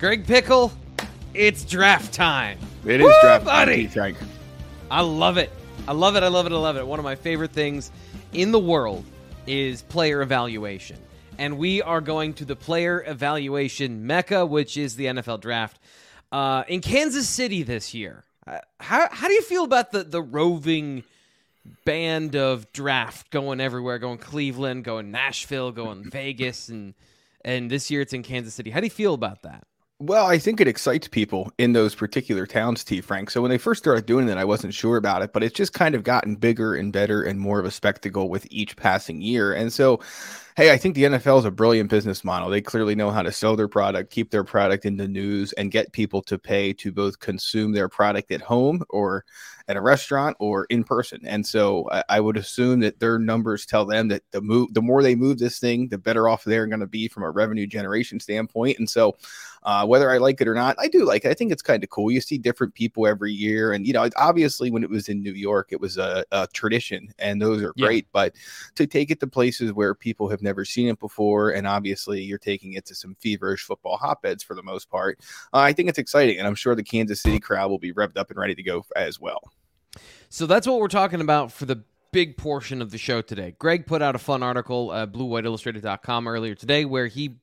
Greg Pickel, it's draft time. It is Woo, draft buddy. time, Frank. I love it. I love it. I love it. I love it. One of my favorite things in the world is player evaluation. And we are going to the player evaluation mecca, which is the NFL draft, uh, in Kansas City this year. Uh, how, how do you feel about the, the roving band of draft going everywhere, going Cleveland, going Nashville, going Vegas, and and this year it's in Kansas City? How do you feel about that? Well, I think it excites people in those particular towns, T. Frank. So when they first started doing it, I wasn't sure about it, but it's just kind of gotten bigger and better and more of a spectacle with each passing year. And so, hey, I think the NFL is a brilliant business model. They clearly know how to sell their product, keep their product in the news, and get people to pay to both consume their product at home or at a restaurant or in person. And so I, I would assume that their numbers tell them that the move, the more they move this thing, the better off they're going to be from a revenue generation standpoint. And so, uh, whether I like it or not, I do like it. I think it's kind of cool. You see different people every year, and you know, obviously when it was in New York, it was a, a tradition, and those are Yeah. great. But to take it to places where people have never seen it before, and obviously you're taking it to some feverish football hotbeds for the most part, uh, I think it's exciting, and I'm sure the Kansas City crowd will be revved up and ready to go as well. So that's what we're talking about for the big portion of the show today. Greg put out a fun article at bluewhiteillustrated.com earlier today where he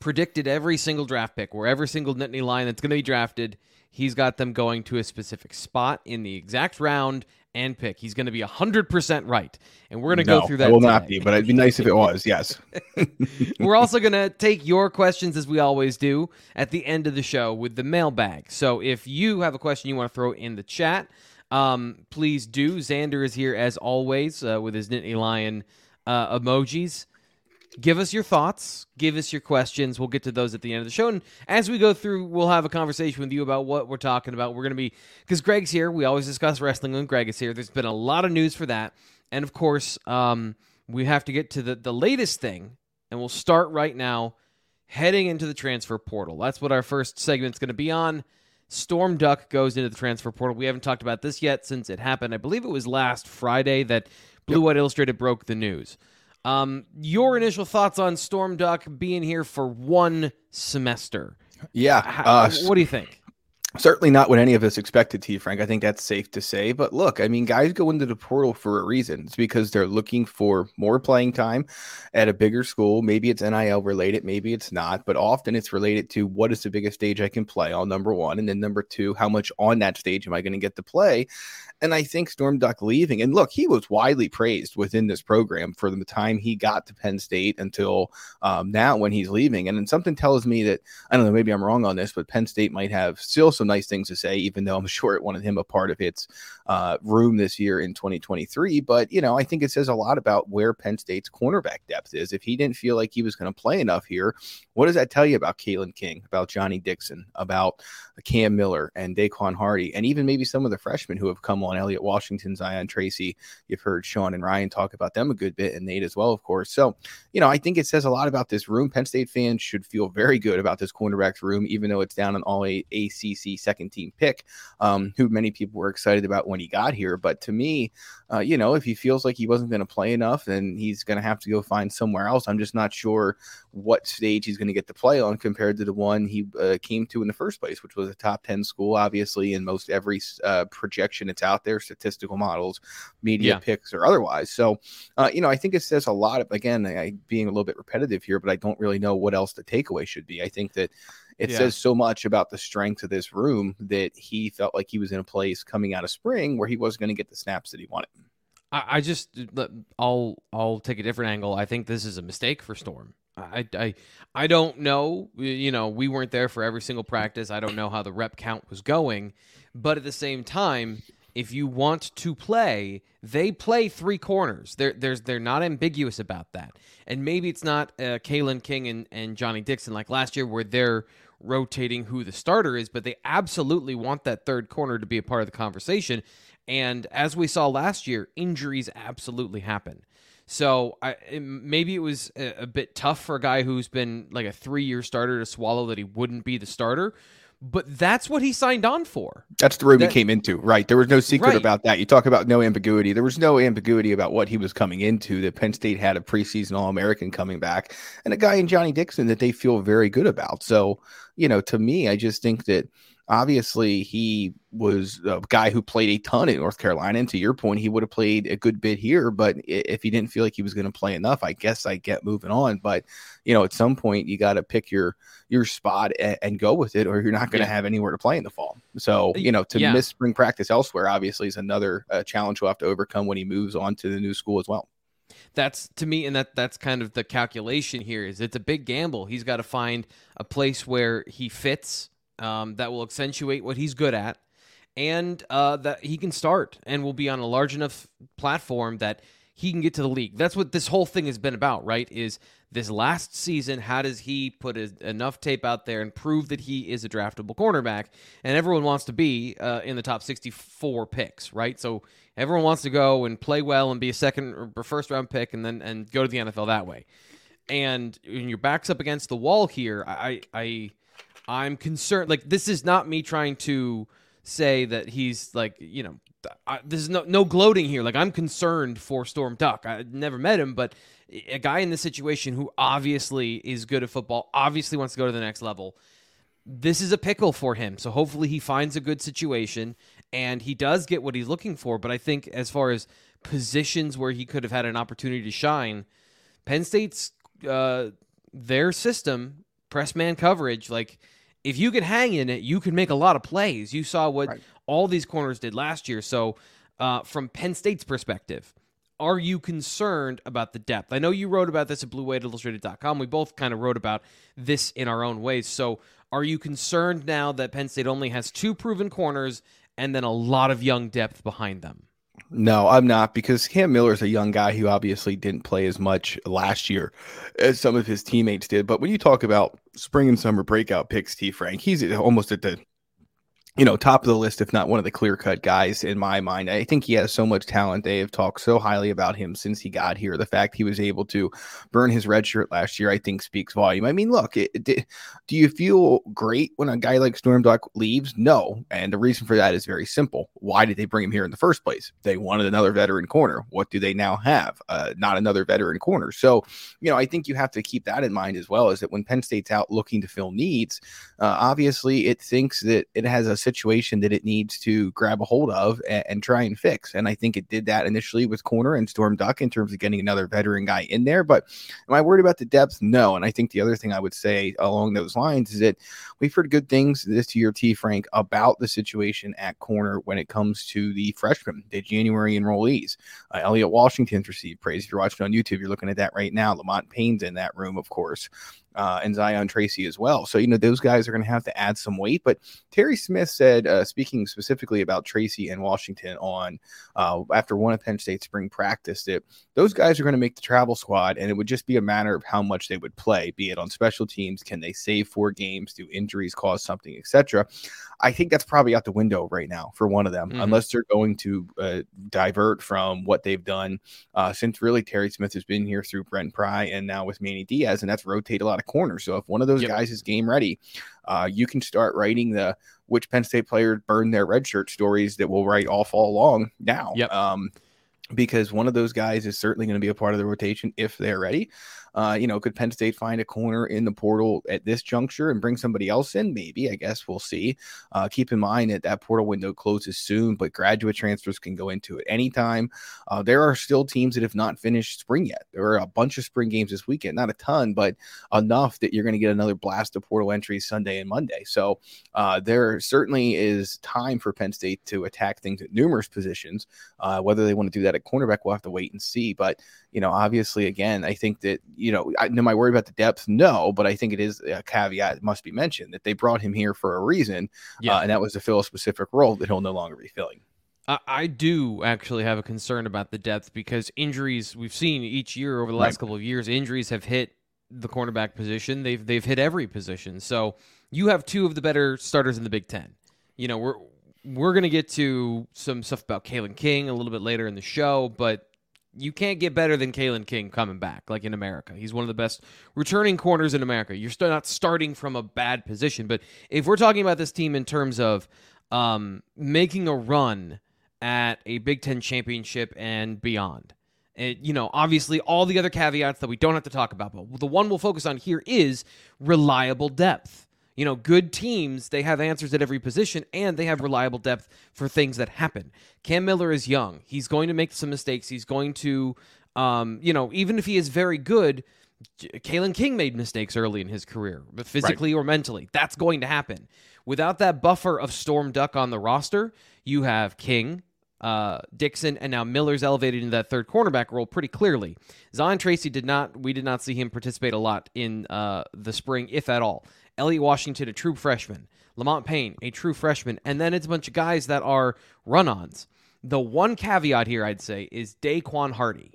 predicted every single draft pick, where every single Nittany Lion that's going to be drafted, he's got them going to a specific spot in the exact round and pick. He's going to be 100% right. And we're going to No, go through that I will not be, but it'd be nice if it was. Yes. We're also going to take your questions as we always do at the end of the show with the mailbag. So if you have a question you want to throw in the chat, um, please do. Xander is here as always uh, with his Nittany Lion uh, emojis. Give us your thoughts. Give us your questions. We'll get to those at the end of the show. And as we go through, we'll have a conversation with you about what we're talking about. We're going to be, because Greg's here. We always discuss wrestling when Greg is here. There's been a lot of news for that. And of course, um, we have to get to the, the latest thing. And we'll start right now heading into the transfer portal. That's what our first segment's going to be on. Storm Duck goes into the transfer portal. We haven't talked about this yet since it happened. I believe it was last Friday that Blue White Illustrated broke the news. Um, your initial thoughts on Storm Duck being here for one semester? Yeah. How- Uh, what do you think? Certainly not what any of us expected to, Frank. I think that's safe to say. But look, I mean, guys go into the portal for a reason. It's because they're looking for more playing time at a bigger school. Maybe it's NIL related, maybe it's not, but often it's related to what is the biggest stage I can play on, number one. And then number two, how much on that stage am I going to get to play? And I think Storm Duck leaving, and look, he was widely praised within this program for the time he got to Penn State until um, now when he's leaving. And then something tells me that I don't know, maybe I'm wrong on this, but Penn State might have still some nice things to say, even though I'm sure it wanted him a part of its uh, room this year in 2023. But, you know, I think it says a lot about where Penn State's cornerback depth is. If he didn't feel like he was going to play enough here, what does that tell you about Kalen King, about Johnny Dixon, about Cam Miller and Daequan Hardy, and even maybe some of the freshmen who have come on, Elliot Washington, Zion Tracy. You've heard Sean and Ryan talk about them a good bit, and Nate as well, of course. So, you know, I think it says a lot about this room. Penn State fans should feel very good about this cornerbacks room, even though it's down an all ACC second team pick, um, who many people were excited about when he got here. But to me, uh, you know, if he feels like he wasn't going to play enough, then he's going to have to go find somewhere else. I'm just not sure what stage he's going to get to play on compared to the one he uh, came to in the first place, which was a top 10 school, obviously, in most every uh, projection that's out there, statistical models, media Yeah. picks, or otherwise. So, uh, you know, I think it says a lot. Of, again, I, being a little bit repetitive here, but I don't really know what else the takeaway should be. I think that it Yeah. says so much about the strength of this room that he felt like he was in a place coming out of spring where he was going to get the snaps that he wanted. I, I just I'll I'll take a different angle. I think this is a mistake for Storm. I, I, I don't know. You know, we weren't there for every single practice. I don't know how the rep count was going. But at the same time, if you want to play, they play three corners. They're, there's, they're not ambiguous about that. And maybe it's not uh, Kalen King and, and Johnny Dixon like last year where they're rotating who the starter is, but they absolutely want that third corner to be a part of the conversation. And as we saw last year, injuries absolutely happen. So I, maybe it was a, a bit tough for a guy who's been like a three year starter to swallow that he wouldn't be the starter but that's what he signed on for. That's the room that, he came into, right? There was no secret right. about that. You talk about no ambiguity. There was no ambiguity about what he was coming into. That Penn State had a preseason All American coming back and a guy in Johnny Dixon that they feel very good about. So, you know, to me, I just think that obviously he was a guy who played a ton in North Carolina. And to your point, he would have played a good bit here. But if he didn't feel like he was going to play enough, I guess I get moving on. But you know, at some point, you got to pick your your spot and, and, go with it, or you're not going to yeah. have anywhere to play in the fall. So you know, to yeah. miss spring practice elsewhere, obviously, is another uh, challenge we'll have to overcome when he moves on to the new school as well that's to me and that that's kind of the calculation here is it's a big gamble he's got to find a place where he fits um, that will accentuate what he's good at, and uh, that he can start and will be on a large enough platform that he can get to the league. That's what this whole thing has been about, right? Is this last season, how does he put a, enough tape out there and prove that he is a draftable cornerback? And everyone wants to be uh, in the top 64 picks, right? So everyone wants to go and play well and be a second or first round pick and then and go to the NFL that way. And when your back's up against the wall here, I, I I'm concerned. Like this is not me trying to say that he's like you know. This no no gloating here. Like I'm concerned for Storm Duck. I never met him, but a guy in this situation who obviously is good at football, obviously wants to go to the next level. This is a pickle for him. So hopefully he finds a good situation and he does get what he's looking for. But I think as far as positions where he could have had an opportunity to shine, Penn State's uh, their system, press man coverage, like if you can hang in it, you can make a lot of plays. You saw what right. all these corners did last year. So, uh, from Penn State's perspective, are you concerned about the depth? I know you wrote about this at BlueWhiteIllustrated.com. We both kind of wrote about this in our own ways. So, are you concerned now that Penn State only has two proven corners and then a lot of young depth behind them? No, I'm not because Cam Miller is a young guy who obviously didn't play as much last year as some of his teammates did. But when you talk about spring and summer breakout picks, T. Frank, he's almost at the you know, top of the list, if not one of the clear cut guys in my mind. I think he has so much talent. They have talked so highly about him since he got here. The fact he was able to burn his red shirt last year, I think, speaks volume. I mean, look, it, it, do you feel great when a guy like Storm Duck leaves? No. And the reason for that is very simple. Why did they bring him here in the first place? They wanted another veteran corner. What do they now have? Uh, not another veteran corner. So, you know, I think you have to keep that in mind as well, is that when Penn State's out looking to fill needs, uh, obviously it thinks that it has a situation that it needs to grab a hold of and, and, try and fix. And I think it did that initially with Corner and Storm Duck in terms of getting another veteran guy in there. But am I worried about the depth? No. And I think the other thing I would say along those lines is that we've heard good things this year, T. Frank, about the situation at corner when it comes to the freshmen, the January enrollees. Uh, Elliot Washington's received praise. If you're watching on YouTube, you're looking at that right now. Lamont Payne's in that room, of course uh, and Zion Tracy as well. So, you know, those guys are going to have to add some weight. But Terry Smith said, uh, speaking specifically about Tracy and Washington on uh, after one of Penn State spring practice, that those guys are going to make the travel squad, and it would just be a matter of how much they would play, be it on special teams, can they save four games, do injuries cause something, etc. I think that's probably out the window right now for one of them, mm-hmm. unless they're going to uh, divert from what they've done uh, since really Terry Smith has been here through Brent Pry and now with Manny Diaz, and that's rotate a lot of corners. So if one of those yep. guys is game ready, uh, you can start writing the which Penn State players burned their red shirt stories that we'll write off all fall long now. Yep. Um, because one of those guys is certainly going to be a part of the rotation if they're ready. Uh, you know, could Penn State find a corner in the portal at this juncture and bring somebody else in? Maybe. I guess we'll see. Uh, keep in mind that that portal window closes soon, but graduate transfers can go into it anytime. Uh, there are still teams that have not finished spring yet. There are a bunch of spring games this weekend, not a ton, but enough that you're going to get another blast of portal entries Sunday and Monday. So uh, there certainly is time for Penn State to attack things at numerous positions. Uh, whether they want to do that at cornerback, we'll have to wait and see. But you know, obviously, again, I think that you know, I, am I worried about the depth? No, but I think it is a caveat it must be mentioned that they brought him here for a reason, yeah. uh, and that was to fill a specific role that he'll no longer be filling. I, I do actually have a concern about the depth because injuries we've seen each year over the last right. couple of years, injuries have hit the cornerback position. They've they've hit every position. So you have two of the better starters in the Big Ten. You know, we're we're gonna get to some stuff about Kalen King a little bit later in the show, but you can't get better than Kalen King coming back, like in America. He's one of the best returning corners in America. You're still not starting from a bad position, but if we're talking about this team in terms of um, making a run at a Big Ten championship and beyond, it, you know, obviously all the other caveats that we don't have to talk about, but the one we'll focus on here is reliable depth. You know, good teams, they have answers at every position and they have reliable depth for things that happen. Cam Miller is young. He's going to make some mistakes. He's going to, um, you know, even if he is very good, Kalen King made mistakes early in his career, but physically right. or mentally. That's going to happen. Without that buffer of Storm Duck on the roster, you have King, uh, Dixon, and now Miller's elevated into that third cornerback role pretty clearly. Zion Tracy did not. We did not see him participate a lot in uh, the spring, if at all. Elliot Washington, a true freshman. Lamont Payne, a true freshman, and then it's a bunch of guys that are run-ons. The one caveat here, I'd say, is Daequan Hardy.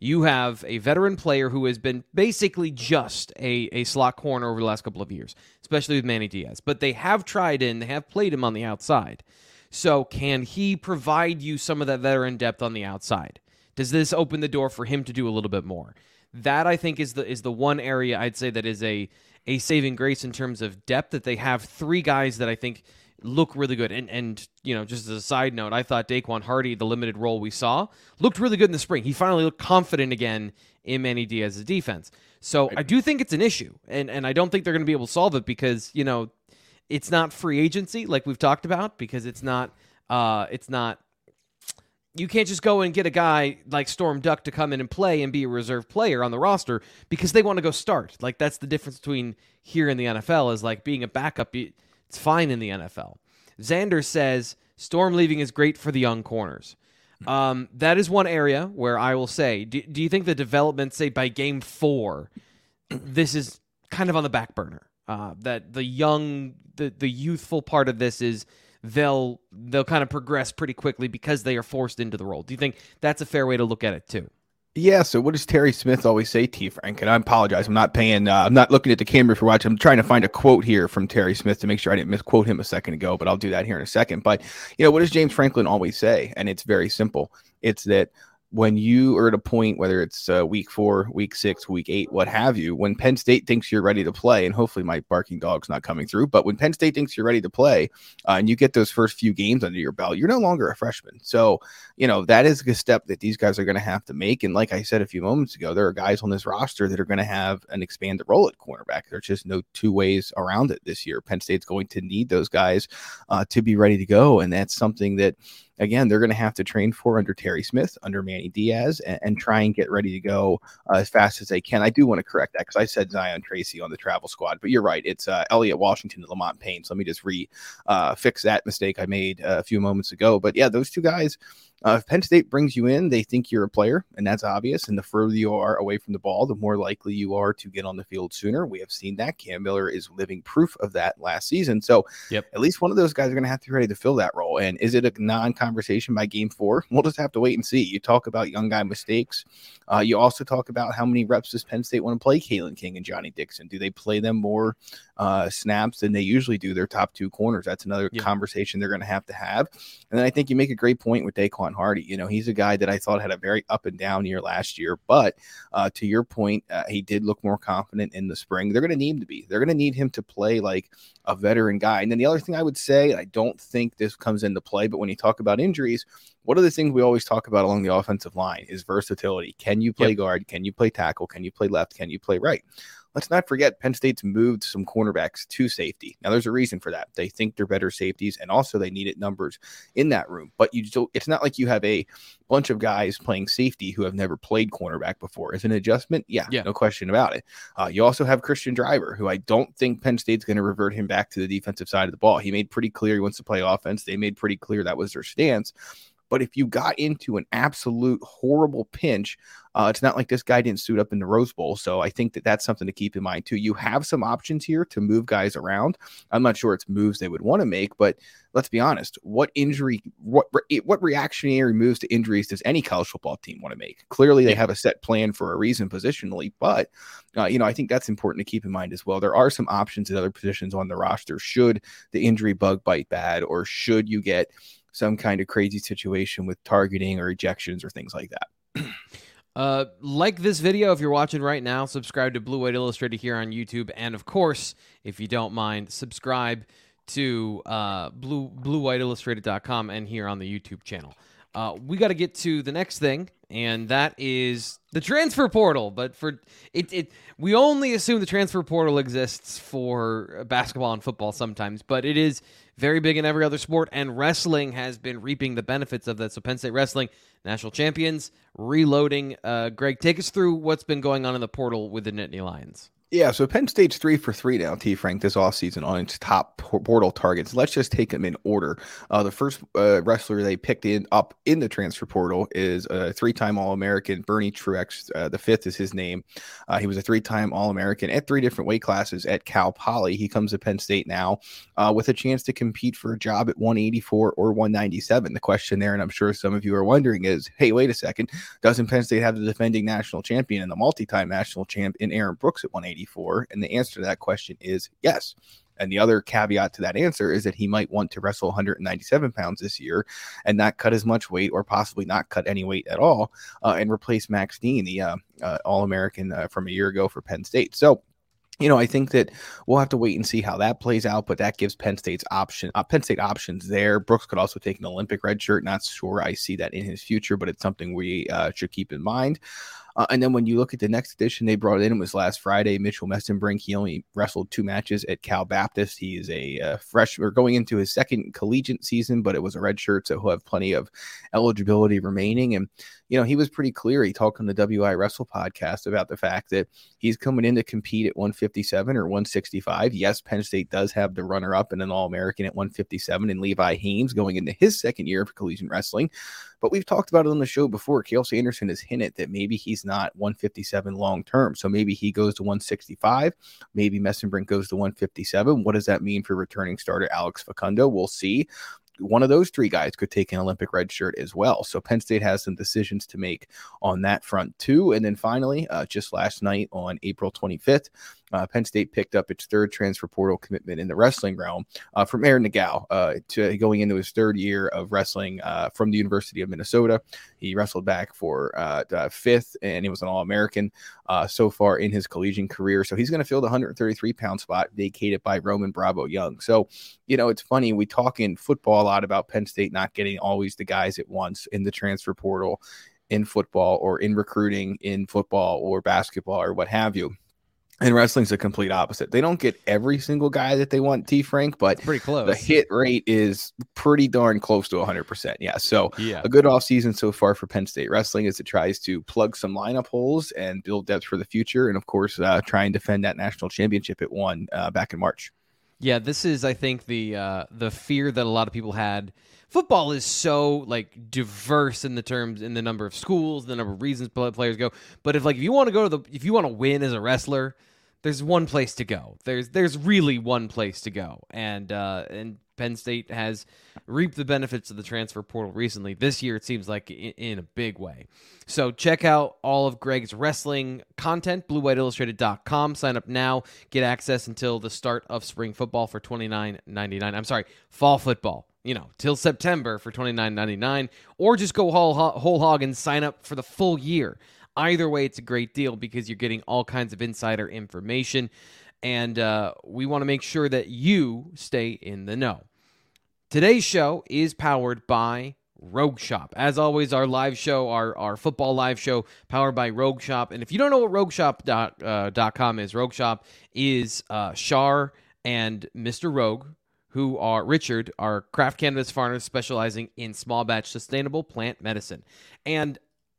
You have a veteran player who has been basically just a, a slot corner over the last couple of years, especially with Manny Diaz. But they have tried in, they have played him on the outside. So, can he provide you some of that veteran depth on the outside? Does this open the door for him to do a little bit more? That I think is the is the one area I'd say that is a a saving grace in terms of depth that they have three guys that I think look really good. And and you know, just as a side note, I thought Daequan Hardy, the limited role we saw, looked really good in the spring. He finally looked confident again in Manny Diaz's defense. So I do think it's an issue, and and I don't think they're going to be able to solve it because you know it's not free agency like we've talked about because it's not uh it's not you can't just go and get a guy like Storm Duck to come in and play and be a reserve player on the roster because they want to go start. Like that's the difference between here in the NFL is like being a backup. It's fine in the NFL. Xander says Storm leaving is great for the young corners. Um, that is one area where I will say, do, do you think the development, say by game four, this is kind of on the back burner? Uh, that the young, the the youthful part of this is they'll they'll kind of progress pretty quickly because they are forced into the role. Do you think that's a fair way to look at it too? Yeah. So what does Terry Smith always say, T. Frank? And I apologize. I'm not paying. Uh, I'm not looking at the camera for watching. I'm trying to find a quote here from Terry Smith to make sure I didn't misquote him a second ago. But I'll do that here in a second. But you know, what does James Franklin always say? And it's very simple. It's that when you are at a point, whether it's uh, week four, week six, week eight, what have you, when Penn State thinks you're ready to play, and hopefully my barking dog's not coming through, but when Penn State thinks you're ready to play uh, and you get those first few games under your belt, you're no longer a freshman. So, you know, that is a step that these guys are going to have to make. And like I said a few moments ago, there are guys on this roster that are going to have an expanded role at cornerback. There's just no two ways around it this year. Penn State's going to need those guys uh, to be ready to go. And that's something that, again, they're going to have to train for under Terry Smith, under Manny Diaz, and, and try and get ready to go uh, as fast as they can. I do want to correct that because I said Zion Tracy on the travel squad, but you're right. It's uh, Elliot Washington and Lamont Payne. So let me just re uh, fix that mistake I made uh, a few moments ago. But yeah, those two guys uh, if Penn State brings you in, they think you're a player, and that's obvious. And the further you are away from the ball, the more likely you are to get on the field sooner. We have seen that. Cam Miller is living proof of that last season. So, yep. at least one of those guys are going to have to be ready to fill that role. And is it a non conversation by game four? We'll just have to wait and see. You talk about young guy mistakes. Uh, you also talk about how many reps does Penn State want to play Kalen King and Johnny Dixon? Do they play them more uh, snaps than they usually do their top two corners? That's another yep. conversation they're going to have to have. And then I think you make a great point with Daequan Hardy. You know, he's a guy that I thought had a very up and down year last year, but uh, to your point, uh, he did look more confident in the spring. They're going to need him to be. They're going to need him to play like a veteran guy. And then the other thing I would say, I don't think this comes into play, but when you talk about injuries, one of the things we always talk about along the offensive line is versatility. Can you play yep. guard? Can you play tackle? Can you play left? Can you play right? Let's not forget Penn State's moved some cornerbacks to safety. Now, there's a reason for that. They think they're better safeties, and also they needed numbers in that room. But you still, it's not like you have a bunch of guys playing safety who have never played cornerback before. Is an adjustment? Yeah, yeah, no question about it. Uh, you also have Christian Driver, who I don't think Penn State's going to revert him back to the defensive side of the ball. He made pretty clear he wants to play offense. They made pretty clear that was their stance But if you got into an absolute horrible pinch, uh, it's not like this guy didn't suit up in the Rose Bowl. So I think that that's something to keep in mind too. You have some options here to move guys around. I'm not sure it's moves they would want to make, but let's be honest. What injury, what what reactionary moves to injuries does any college football team want to make? Clearly, they have a set plan for a reason positionally, but uh, you know I think that's important to keep in mind as well. There are some options at other positions on the roster should the injury bug bite bad, or should you get some kind of crazy situation with targeting or ejections or things like that. Uh, like this video if you're watching right now. Subscribe to Blue White Illustrated here on YouTube, and of course, if you don't mind, subscribe to uh, blue bluewhiteillustrated.com and here on the YouTube channel. Uh, we got to get to the next thing, and that is the transfer portal. But for it, it we only assume the transfer portal exists for basketball and football sometimes, but it is very big in every other sport, and wrestling has been reaping the benefits of that. So Penn State wrestling, national champions, reloading. Uh, Greg, take us through what's been going on in the portal with the Nittany Lions. Yeah, so Penn State's three for three now, T. Frank, this offseason on its top portal targets. Let's just take them in order. Uh, the first uh, wrestler they picked in up in the transfer portal is a three-time All-American, Bernie Truax. Uh, the fifth is his name. Uh, he was a three-time All-American at three different weight classes at Cal Poly. He comes to Penn State now uh, with a chance to compete for a job at 184 or 197. The question there, and I'm sure some of you are wondering, is, hey, wait a second, doesn't Penn State have the defending national champion and the multi-time national champ in Aaron Brooks at 180? And the answer to that question is yes. And the other caveat to that answer is that he might want to wrestle 197 pounds this year and not cut as much weight or possibly not cut any weight at all uh, and replace Max Dean, the uh, uh, All American uh, from a year ago for Penn State. So, you know, I think that we'll have to wait and see how that plays out, but that gives Penn State's option, uh, Penn State options there. Brooks could also take an Olympic red shirt. Not sure I see that in his future, but it's something we uh, should keep in mind. Uh, and then when you look at the next edition they brought in, it was last Friday. Mitchell Mesenbrink. He only wrestled two matches at Cal Baptist. He is a uh, fresh or going into his second collegiate season, but it was a red shirt, so he'll have plenty of eligibility remaining. And you know, he was pretty clear. He talked on the WI Wrestle podcast about the fact that he's coming in to compete at 157 or 165. Yes, Penn State does have the runner up and an All American at 157 and Levi Haines going into his second year of collegiate wrestling. But we've talked about it on the show before. Cael Sanderson has hinted that maybe he's not 157 long term. So maybe he goes to 165. Maybe Mesenbrink goes to 157. What does that mean for returning starter Alex Facundo? We'll see one of those three guys could take an Olympic red shirt as well. So Penn State has some decisions to make on that front too. And then finally, uh, just last night on April 25th, uh, Penn State picked up its third transfer portal commitment in the wrestling realm uh, from Aaron Nagao uh, to going into his third year of wrestling uh, from the University of Minnesota. He wrestled back for uh, fifth, and he was an All American uh, so far in his collegiate career. So he's going to fill the 133 pound spot vacated by Roman Bravo Young. So, you know, it's funny. We talk in football a lot about Penn State not getting always the guys at once in the transfer portal in football or in recruiting in football or basketball or what have you and wrestling's a complete opposite. They don't get every single guy that they want, T Frank, but pretty close. The hit rate is pretty darn close to 100%. Yeah. So, yeah. a good offseason so far for Penn State Wrestling as it tries to plug some lineup holes and build depth for the future. And of course, uh, try and defend that national championship it won uh, back in March. Yeah. This is, I think, the, uh, the fear that a lot of people had football is so like diverse in the terms in the number of schools, the number of reasons players go. But if like if you want to go to the if you want to win as a wrestler, there's one place to go. There's there's really one place to go, and uh, and Penn State has reaped the benefits of the transfer portal recently. This year, it seems like in, in a big way. So check out all of Greg's wrestling content, BlueWhiteIllustrated.com. Sign up now, get access until the start of spring football for twenty nine ninety nine. I'm sorry, fall football you know, till September for twenty nine ninety nine, or just go whole, whole hog and sign up for the full year. Either way, it's a great deal because you're getting all kinds of insider information. And uh, we want to make sure that you stay in the know. Today's show is powered by Rogue Shop. As always, our live show, our, our football live show, powered by Rogue Shop. And if you don't know what RogueShop.com uh, is, Rogue Shop is uh, Shar and Mr. Rogue, who are Richard, are craft cannabis farmers specializing in small batch sustainable plant medicine. And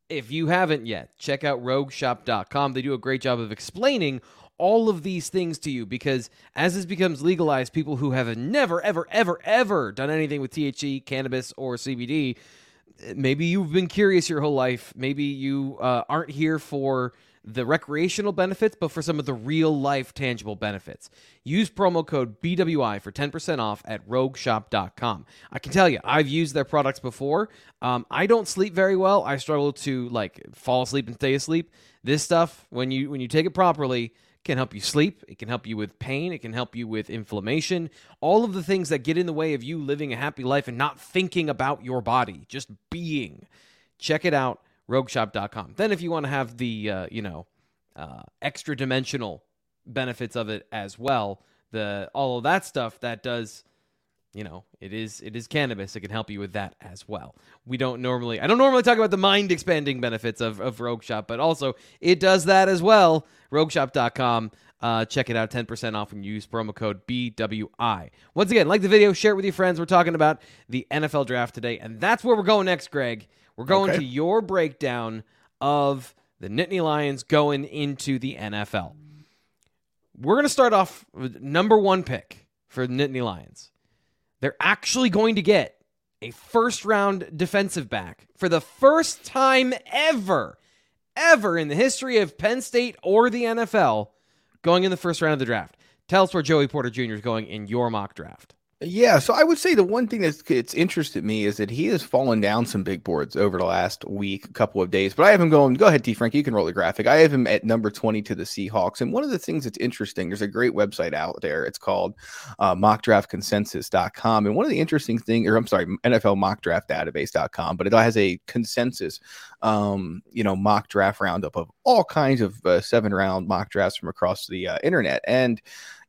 if you haven't yet, check out rogueshop.com. They do a great job of explaining all of these things to you because as this becomes legalized, people who have never, ever, ever, ever done anything with THC, cannabis, or CBD maybe you've been curious your whole life. Maybe you uh, aren't here for the recreational benefits, but for some of the real life tangible benefits. Use promo code BWI for 10% off at rogueshop.com. I can tell you, I've used their products before. Um, I don't sleep very well. I struggle to like fall asleep and stay asleep. This stuff, when you when you take it properly, can help you sleep. It can help you with pain. It can help you with inflammation. All of the things that get in the way of you living a happy life and not thinking about your body, just being. Check it out rogueshop.com. Then if you want to have the uh, you know uh, extra dimensional benefits of it as well, the all of that stuff that does you know it is it is cannabis. It can help you with that as well. We don't normally i don't normally talk about the mind expanding benefits of, of rogue shop but also it does that as well. rogueshop.com uh, check it out. 10% off when you use promo code bwi once again like the video share it with your friends. We're talking about the nfl draft today and that's where we're going next greg we're going okay. to your breakdown of the Nittany Lions going into the NFL. We're going to start off with number one pick for the Nittany Lions. They're actually going to get a first round defensive back for the first time ever, ever in the history of Penn State or the NFL going in the first round of the draft. Tell us where Joey Porter Jr. is going in your mock draft. Yeah, so I would say the one thing that's it's interested me is that he has fallen down some big boards over the last week, couple of days. But I have him going. Go ahead, T. Frank. You can roll the graphic. I have him at number twenty to the Seahawks. And one of the things that's interesting, there's a great website out there. It's called uh, MockDraftConsensus.com. And one of the interesting things, or I'm sorry, NFL Mock Draft but it has a consensus, um, you know, mock draft roundup of all kinds of uh, seven round mock drafts from across the uh, internet. And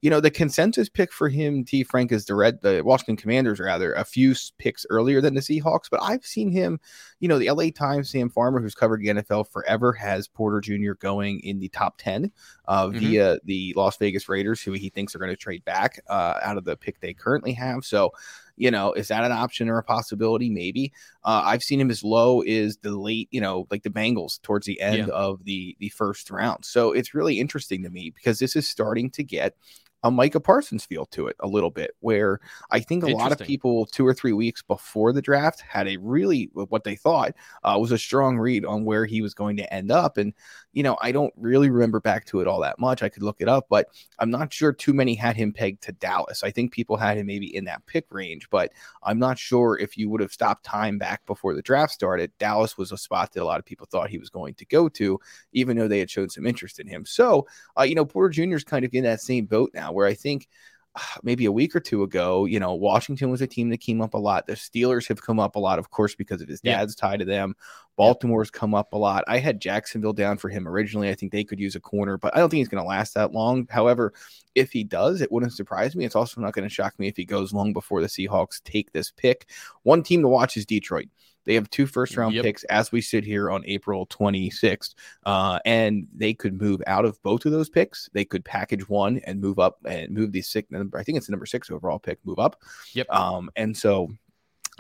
you know, the consensus pick for him, T. Frank, is the red, the Washington Commanders, rather, a few picks earlier than the Seahawks. But I've seen him, you know, the LA Times, Sam Farmer, who's covered the NFL forever, has Porter Jr. going in the top 10 uh, mm-hmm. via the Las Vegas Raiders, who he thinks are going to trade back uh, out of the pick they currently have. So, you know, is that an option or a possibility? Maybe. Uh, I've seen him as low as the late, you know, like the Bengals towards the end yeah. of the the first round. So it's really interesting to me because this is starting to get a Micah Parsons feel to it a little bit, where I think a lot of people two or three weeks before the draft had a really what they thought uh, was a strong read on where he was going to end up. And, you know, I don't really remember back to it all that much. I could look it up, but I'm not sure too many had him pegged to Dallas. I think people had him maybe in that pick range, but I'm not sure if you would have stopped time back before the draft started. Dallas was a spot that a lot of people thought he was going to go to, even though they had shown some interest in him. So, uh, you know, Porter Jr. is kind of in that same boat now where I think uh, maybe a week or two ago, you know, Washington was a team that came up a lot. The Steelers have come up a lot, of course, because of his dad's yeah. tie to them. Baltimore's come up a lot. I had Jacksonville down for him originally. I think they could use a corner, but I don't think he's going to last that long. However, if he does, it wouldn't surprise me. It's also not going to shock me if he goes long before the Seahawks take this pick. One team to watch is Detroit. They have two first round yep. picks as we sit here on April 26th. Uh, and they could move out of both of those picks. They could package one and move up and move the six number. I think it's the number six overall pick, move up. Yep. Um, and so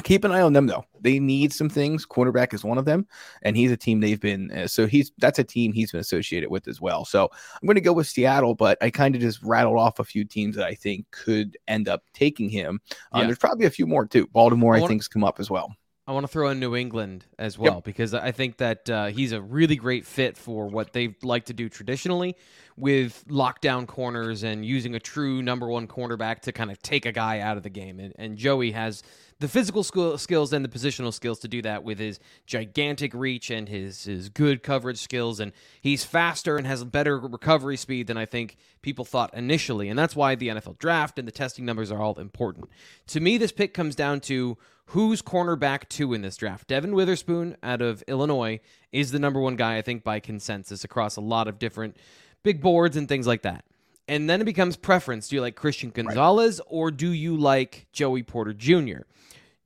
keep an eye on them though. They need some things. Quarterback is one of them, and he's a team they've been. Uh, so he's that's a team he's been associated with as well. So I'm going to go with Seattle, but I kind of just rattled off a few teams that I think could end up taking him. Um, yeah. There's probably a few more too. Baltimore, I, I think's come up as well. I want to throw in New England as well yep. because I think that uh, he's a really great fit for what they like to do traditionally with lockdown corners and using a true number one cornerback to kind of take a guy out of the game. And, and Joey has the physical skill, skills and the positional skills to do that with his gigantic reach and his, his good coverage skills. And he's faster and has better recovery speed than I think people thought initially. And that's why the NFL draft and the testing numbers are all important. To me, this pick comes down to who's cornerback two in this draft. Devon Witherspoon out of Illinois is the number one guy, I think, by consensus across a lot of different big boards and things like that. And then it becomes preference. Do you like Christian Gonzalez right. or do you like Joey Porter Jr.?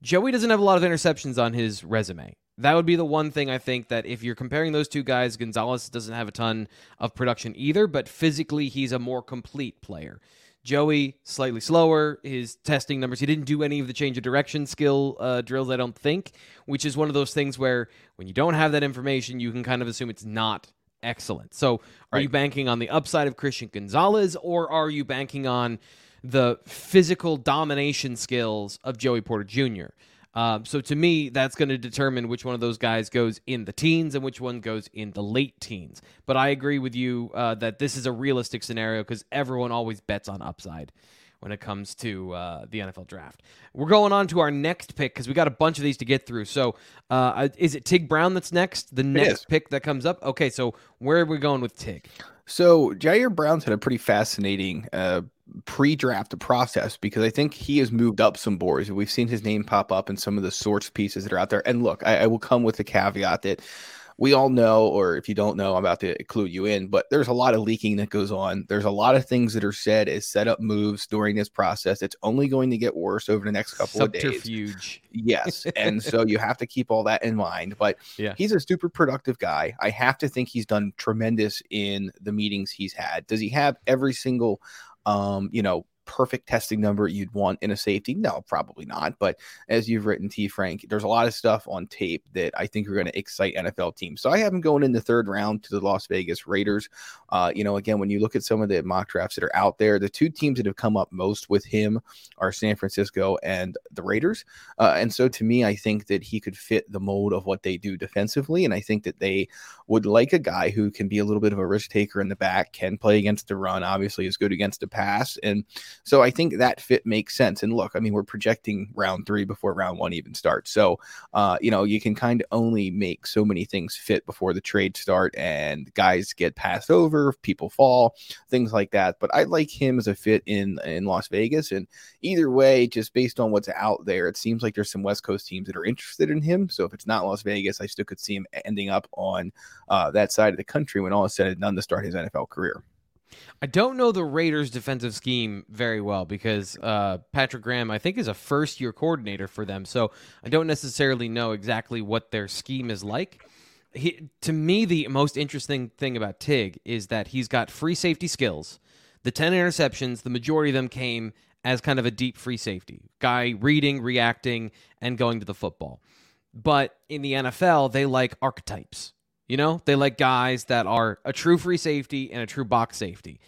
Joey doesn't have a lot of interceptions on his resume. That would be the one thing I think that if you're comparing those two guys, Gonzalez doesn't have a ton of production either, but physically he's a more complete player. Joey slightly slower. His testing numbers. He didn't do any of the change of direction skill uh, drills. I don't think, which is one of those things where when you don't have that information, you can kind of assume it's not excellent. So, are right. you banking on the upside of Christian Gonzalez, or are you banking on the physical domination skills of Joey Porter Jr.? Um, so to me, that's going to determine which one of those guys goes in the teens and which one goes in the late teens. But I agree with you uh, that this is a realistic scenario because everyone always bets on upside when it comes to uh, the NFL draft. We're going on to our next pick because we got a bunch of these to get through. So, uh, is it Tig Brown that's next? The next pick that comes up? Okay, so where are we going with Tig? So, Ji'Ayir Brown's had a pretty fascinating uh, pre-draft process because I think he has moved up some boards. We've seen his name pop up in some of the source pieces that are out there. And look, I, I will come with the caveat that we all know, or if you don't know, I'm about to clue you in, but there's a lot of leaking that goes on. There's a lot of things that are said as setup moves during this process. It's only going to get worse over the next couple of days. Subterfuge. Yes. and so you have to keep all that in mind. But yeah. he's a super productive guy. I have to think he's done tremendous in the meetings he's had. Does he have every single um, you know, perfect testing number you'd want in a safety? No, probably not. But as you've written, T. Frank, there's a lot of stuff on tape that I think are going to excite NFL teams. So I have him going in the third round to the Las Vegas Raiders. Uh, you know, again, when you look at some of the mock drafts that are out there, the two teams that have come up most with him are San Francisco and the Raiders. Uh, and so to me, I think that he could fit the mold of what they do defensively. And I think that they would like a guy who can be a little bit of a risk taker in the back, can play against the run, obviously is good against the pass. And so I think that fit makes sense. And look, I mean, we're projecting round three before round one even starts. So, uh, you know, you can kind of only make so many things fit before the trade start and guys get passed over, people fall, things like that. But I like him as a fit in, in Las Vegas. And either way, just based on what's out there, it seems like there's some West Coast teams that are interested in him. So if it's not Las Vegas, I still could see him ending up on uh, that side of the country when all is said and done to start his NFL career. I don't know the Raiders' defensive scheme very well because uh, Patrick Graham, I think, is a first year coordinator for them. So I don't necessarily know exactly what their scheme is like. He, to me, the most interesting thing about Tig is that he's got free safety skills. The 10 interceptions, the majority of them came as kind of a deep free safety guy reading, reacting, and going to the football. But in the NFL, they like archetypes. You know, they like guys that are a true free safety and a true box safety.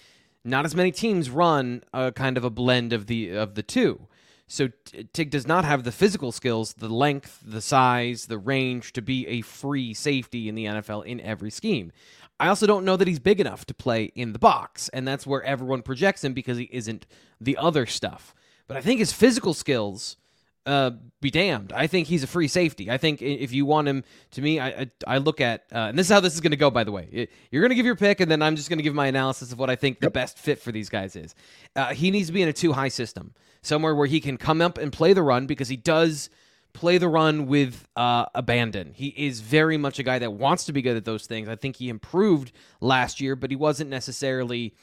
Not as many teams run a kind of a blend of the of the two. So Tig does not have the physical skills, the length, the size, the range to be a free safety in the NFL in every scheme. I also don't know that he's big enough to play in the box, and that's where everyone projects him because he isn't the other stuff. But I think his physical skills uh, be damned. I think he's a free safety. I think if you want him, to me, I I, I look at, uh, and this is how this is going to go. By the way, you're going to give your pick, and then I'm just going to give my analysis of what I think yep. the best fit for these guys is. Uh, he needs to be in a two high system, somewhere where he can come up and play the run because he does play the run with uh, abandon. He is very much a guy that wants to be good at those things. I think he improved last year, but he wasn't necessarily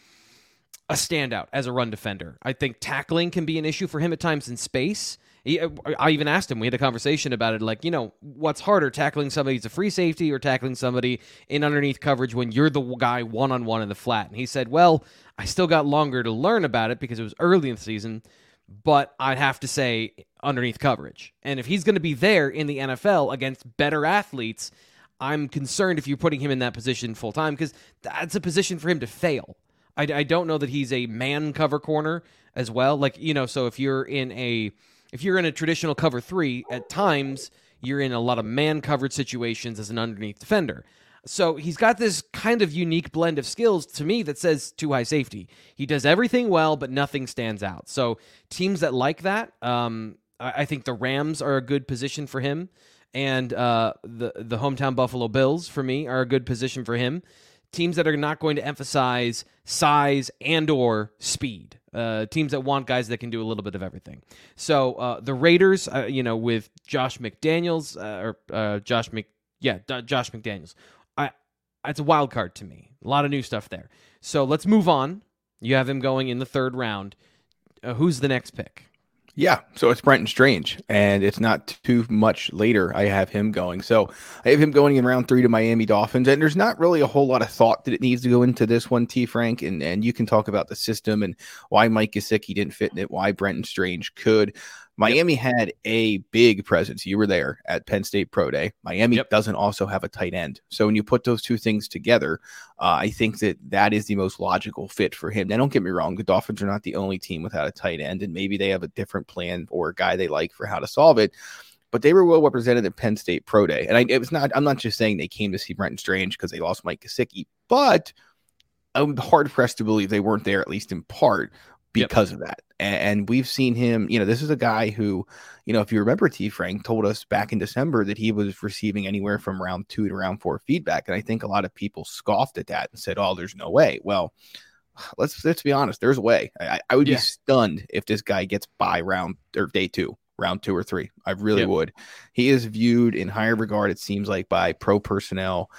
a standout as a run defender. I think tackling can be an issue for him at times in space. He, uh, I even asked him. We had a conversation about it. Like, you know, what's harder, tackling somebody who's a free safety or tackling somebody in underneath coverage when you're the guy one on one in the flat? And he said, "Well, I still got longer to learn about it because it was early in the season, but I'd have to say underneath coverage. And if he's going to be there in the NFL against better athletes, I'm concerned if you're putting him in that position full time because that's a position for him to fail." I, I don't know that he's a man cover corner as well. Like, you know, so if you're in a if you're in a traditional cover three, at times you're in a lot of man covered situations as an underneath defender. So he's got this kind of unique blend of skills to me that says two high safety. He does everything well, but nothing stands out. So teams that like that, um, I, think the Rams are a good position for him, and uh, the the hometown Buffalo Bills for me are a good position for him. Teams that are not going to emphasize size and or speed. Uh, teams that want guys that can do a little bit of everything. So uh, the Raiders, uh, you know, with Josh McDaniels uh, or uh, Josh Mc, yeah, D- Josh McDaniels. I, it's a wild card to me. A lot of new stuff there. So let's move on. You have him going in the third round. Uh, who's the next pick? Yeah, so it's Brenton Strange, and it's not too much later. I have him going. So I have him going in round three to Miami Dolphins, and there's not really a whole lot of thought that it needs to go into this one, T. Frank, and and you can talk about the system and why Mike Gesicki didn't fit in it, why Brenton Strange could. Miami yep. had a big presence. You were there at Penn State Pro Day. Miami yep. doesn't also have a tight end. So when you put those two things together, uh, I think that that is the most logical fit for him. Now, don't get me wrong. The Dolphins are not the only team without a tight end, and maybe they have a different plan or a guy they like for how to solve it. but they were well represented at Penn State Pro Day. And I, it was not, I'm not just saying they came to see Brenton Strange because they lost Mike Gesicki, but I'm hard pressed to believe they weren't there, at least in part, because yep. of that. And, and, we've seen him, you know, this is a guy who, you know, if you remember, T. Frank told us back in December that he was receiving anywhere from round two to round four feedback. And I think a lot of people scoffed at that and said, oh, there's no way. Well, let's let's be honest, there's a way. I, I would yeah. be stunned if this guy gets by round or day two, round two or three. I really yep. would. He is viewed in higher regard, it seems like, by pro personnel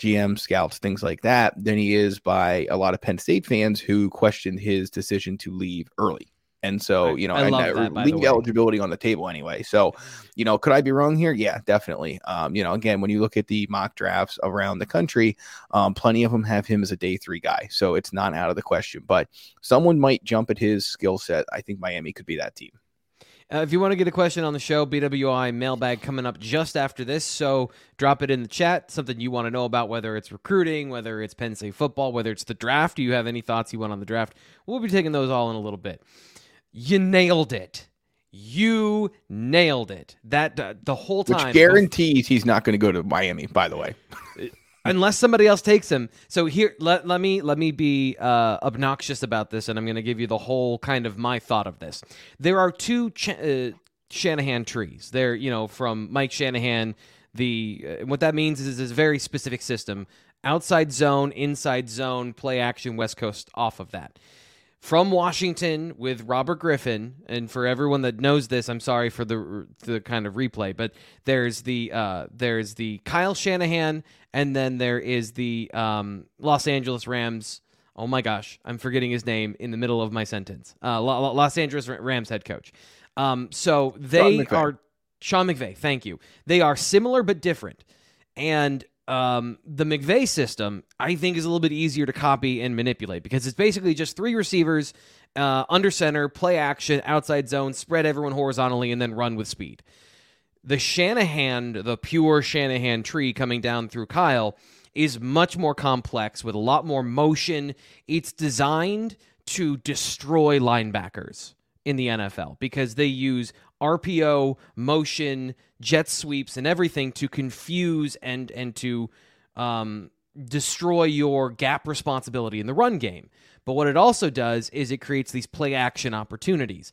GM scouts, things like that, than he is by a lot of Penn State fans who questioned his decision to leave early. And so, you know, I, I and that, league eligibility on the table anyway. So, you know, could I be wrong here? Yeah, definitely. Um, you know, again, when you look at the mock drafts around the country, um, plenty of them have him as a day three guy. So it's not out of the question. But someone might jump at his skill set. I think Miami could be that team. Uh, if you want to get a question on the show, BWI mailbag coming up just after this. So drop it in the chat. Something you want to know about, whether it's recruiting, whether it's Penn State football, whether it's the draft. Do you have any thoughts you want on the draft? We'll be taking those all in a little bit. You nailed it. You nailed it. That uh, the whole time. Which guarantees he's not going to go to Miami. By the way. Unless somebody else takes him. So here, let, let me let me be uh, obnoxious about this, and I'm going to give you the whole kind of my thought of this. There are two Ch- uh, Shanahan trees. They're you know from Mike Shanahan. The uh, what that means is is a very specific system: outside zone, inside zone, play action, West Coast off of that from Washington with Robert Griffin. And for everyone that knows this, I'm sorry for the the kind of replay, but there's the uh, there's the Kyle Shanahan, and then there is the um, Los Angeles Rams. Oh my gosh, I'm forgetting his name in the middle of my sentence. Uh, Los Angeles Rams head coach. Um, so they are Sean McVay. Thank you. They are similar but different. And um, the McVay system, I think, is a little bit easier to copy and manipulate because it's basically just three receivers uh, under center, play action, outside zone, spread everyone horizontally, and then run with speed. The Shanahan, the pure Shanahan tree coming down through Kyle, is much more complex with a lot more motion. It's designed to destroy linebackers in the NFL because they use RPO, motion, jet sweeps, and everything to confuse and and to um, destroy your gap responsibility in the run game. But what it also does is it creates these play action opportunities.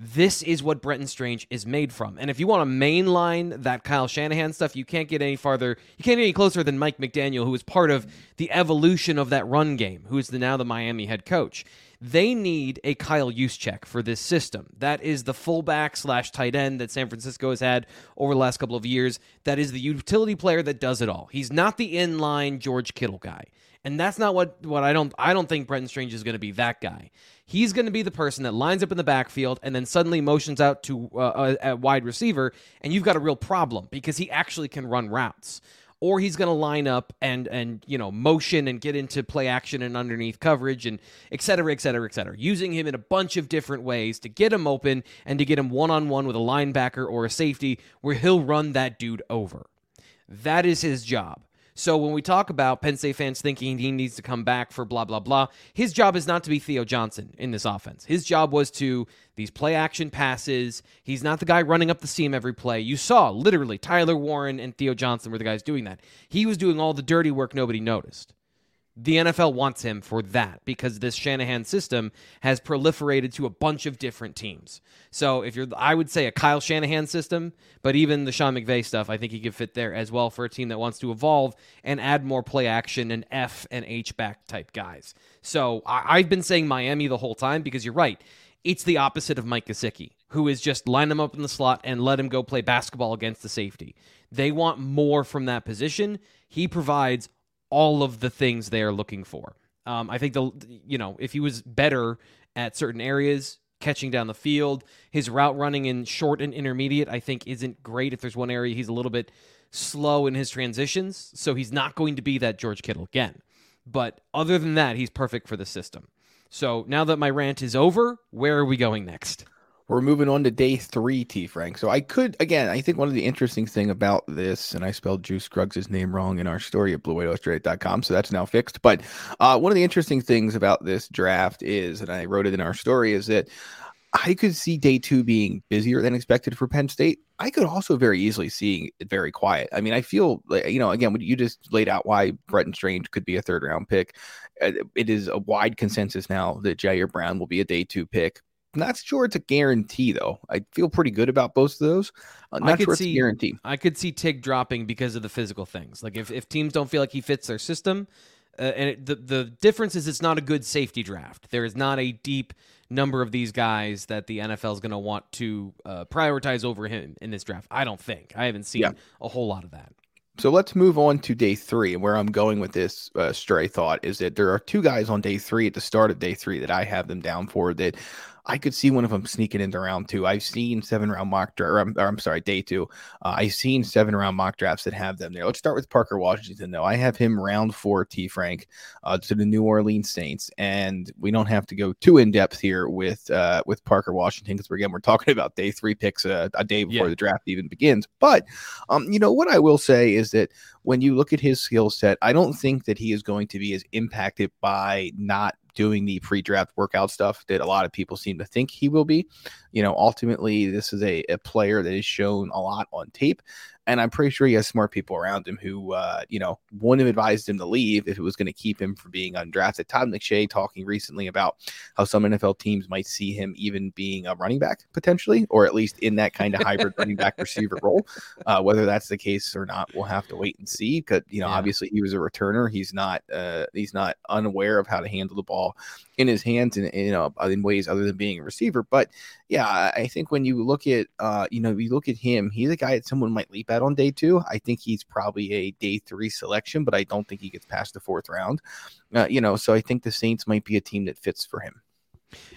This is what Brenton Strange is made from. And if you want to mainline that Kyle Shanahan stuff, you can't get any farther, you can't get any closer than Mike McDaniel, who is part of the evolution of that run game, who is the, now the Miami head coach. They need a Kyle Juszczyk for this system. That is the fullback slash tight end that San Francisco has had over the last couple of years. That is the utility player that does it all. He's not the inline George Kittle guy. And that's not what, what I don't I don't think Brenton Strange is going to be that guy. He's going to be the person that lines up in the backfield and then suddenly motions out to uh, uh a, a wide receiver, and you've got a real problem because he actually can run routes or he's going to line up and and you know motion and get into play action and underneath coverage and et cetera, et cetera, et cetera. Using him in a bunch of different ways to get him open and to get him one on one with a linebacker or a safety where he'll run that dude over. That is his job. So when we talk about Penn State fans thinking he needs to come back for blah blah blah, his job is not to be Theo Johnson in this offense. His job was to these play action passes. He's not the guy running up the seam every play. You saw literally Tyler Warren and Theo Johnson were the guys doing that. He was doing all the dirty work nobody noticed the NFL wants him for that because this Shanahan system has proliferated to a bunch of different teams. So if you're, I would say a Kyle Shanahan system, but even the Sean McVay stuff, I think he could fit there as well for a team that wants to evolve and add more play action and F and H back type guys. So I, have been saying Miami the whole time because you're right. It's the opposite of Mike Gesicki, who is just line him up in the slot and let him go play basketball against the safety. They want more from that position. He provides all of the things they are looking for. Um, I think the you know if he was better at certain areas, catching down the field, his route running in short and intermediate, I think isn't great. If there's one area he's a little bit slow in his transitions, so he's not going to be that George Kittle again. But other than that, he's perfect for the system. So now that my rant is over, where are we going next? We're moving on to day three, T Frank. So I could again, I think one of the interesting thing about this, and I spelled Juice Scruggs' name wrong in our story at bluewhiteillustrated.com, so that's now fixed. But uh, one of the interesting things about this draft is, and I wrote it in our story, is that I could see day two being busier than expected for Penn State. I could also very easily see it very quiet. I mean, I feel like, you know, again, you just laid out why Brenton Strange could be a third round pick. Uh, it is a wide consensus now that Ji'Ayir Brown will be a day two pick. Not sure it's a guarantee though. I feel pretty good about both of those. Uh, not I could sure see, it's a guarantee. I could see Tig dropping because of the physical things. Like if, if teams don't feel like he fits their system, uh, and it, the the difference is it's not a good safety draft. There is not a deep number of these guys that the NFL is going to want to uh, prioritize over him in this draft. I don't think. I haven't seen Yeah. a whole lot of that. So let's move on to day three. And where I'm going with this uh, stray thought is that there are two guys on day three at the start of day three that I have them down for that I could see one of them sneaking into round two. I've seen seven round mock draft, or I'm, or I'm sorry, day two. Uh, I've seen seven round mock drafts that have them there. Let's start with Parker Washington, though. I have him round four, T Frank, uh, to the New Orleans Saints. And we don't have to go too in depth here with uh, with Parker Washington because, we're again, we're talking about day three picks uh, a day before Yeah. the draft even begins. But, um, you know, what I will say is that when you look at his skill set, I don't think that he is going to be as impacted by not doing the pre-draft workout stuff that a lot of people seem to think he will be. You know, ultimately, this is a, a player that is shown a lot on tape. And I'm pretty sure he has smart people around him who, uh, you know, wouldn't have advised him to leave if it was going to keep him from being undrafted. Todd McShay talking recently about how some NFL teams might see him even being a running back potentially, or at least in that kind of hybrid running back receiver role. Uh, whether that's the case or not, we'll have to wait and see. Because you know, Yeah. obviously, he was a returner. He's not. Uh, he's not unaware of how to handle the ball in his hands and you know in ways other than being a receiver. But yeah, I think when you look at uh, you know, you look at him, he's a guy that someone might leap at on day two. I think he's probably a day three selection, but I don't think he gets past the fourth round. Uh, you know, so I think the Saints might be a team that fits for him.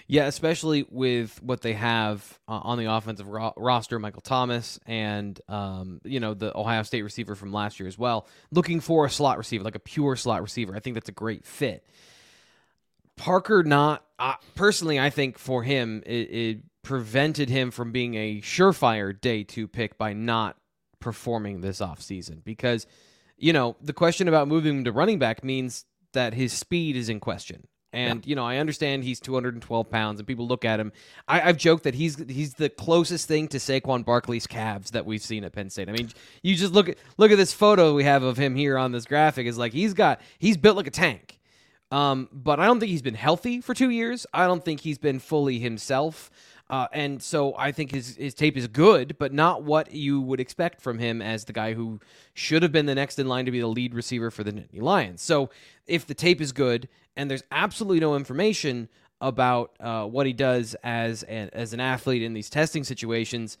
Yeah, especially with what they have uh, on the offensive ro- roster, Michael Thomas, and um, you know the Ohio State receiver from last year as well. Looking for a slot receiver, like a pure slot receiver, I think that's a great fit. Parker, not uh, personally, I think for him, it, it prevented him from being a surefire day two pick by not performing this offseason because you know the question about moving him to running back means that his speed is in question. And you know, I understand he's 212 pounds, and people look at him. I, I've joked that he's he's the closest thing to Saquon Barkley's calves that we've seen at Penn State. I mean, you just look at look at this photo we have of him here on this graphic. Is like he's got he's built like a tank. Um, but I don't think he's been healthy for two years. I don't think he's been fully himself. Uh, and so I think his, his tape is good, but not what you would expect from him as the guy who should have been the next in line to be the lead receiver for the Nittany Lions. So if the tape is good and there's absolutely no information about uh, what he does as an, as an athlete in these testing situations,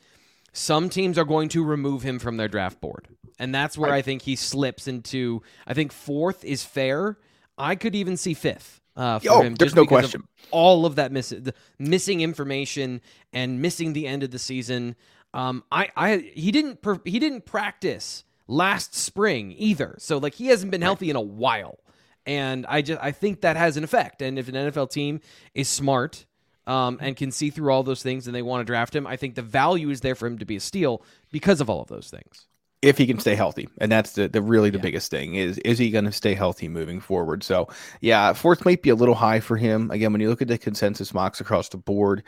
some teams are going to remove him from their draft board. And that's where I think he slips into, I think fourth is fair. I could even see fifth uh, for Oh, him. there's no because of question. All of that miss- the missing information and missing the end of the season. Um, I, I, he didn't, per- he didn't practice last spring either. So like he hasn't been healthy in a while, and I just, I think that has an effect. And if an NFL team is smart. Um, and can see through all those things, and they want to draft him. I think the value is there for him to be a steal because of all of those things. If he can stay healthy and that's the, the really the Yeah. biggest thing is is he going to stay healthy moving forward? So yeah fourth might be a little high for him. Again when you look at the consensus mocks across the board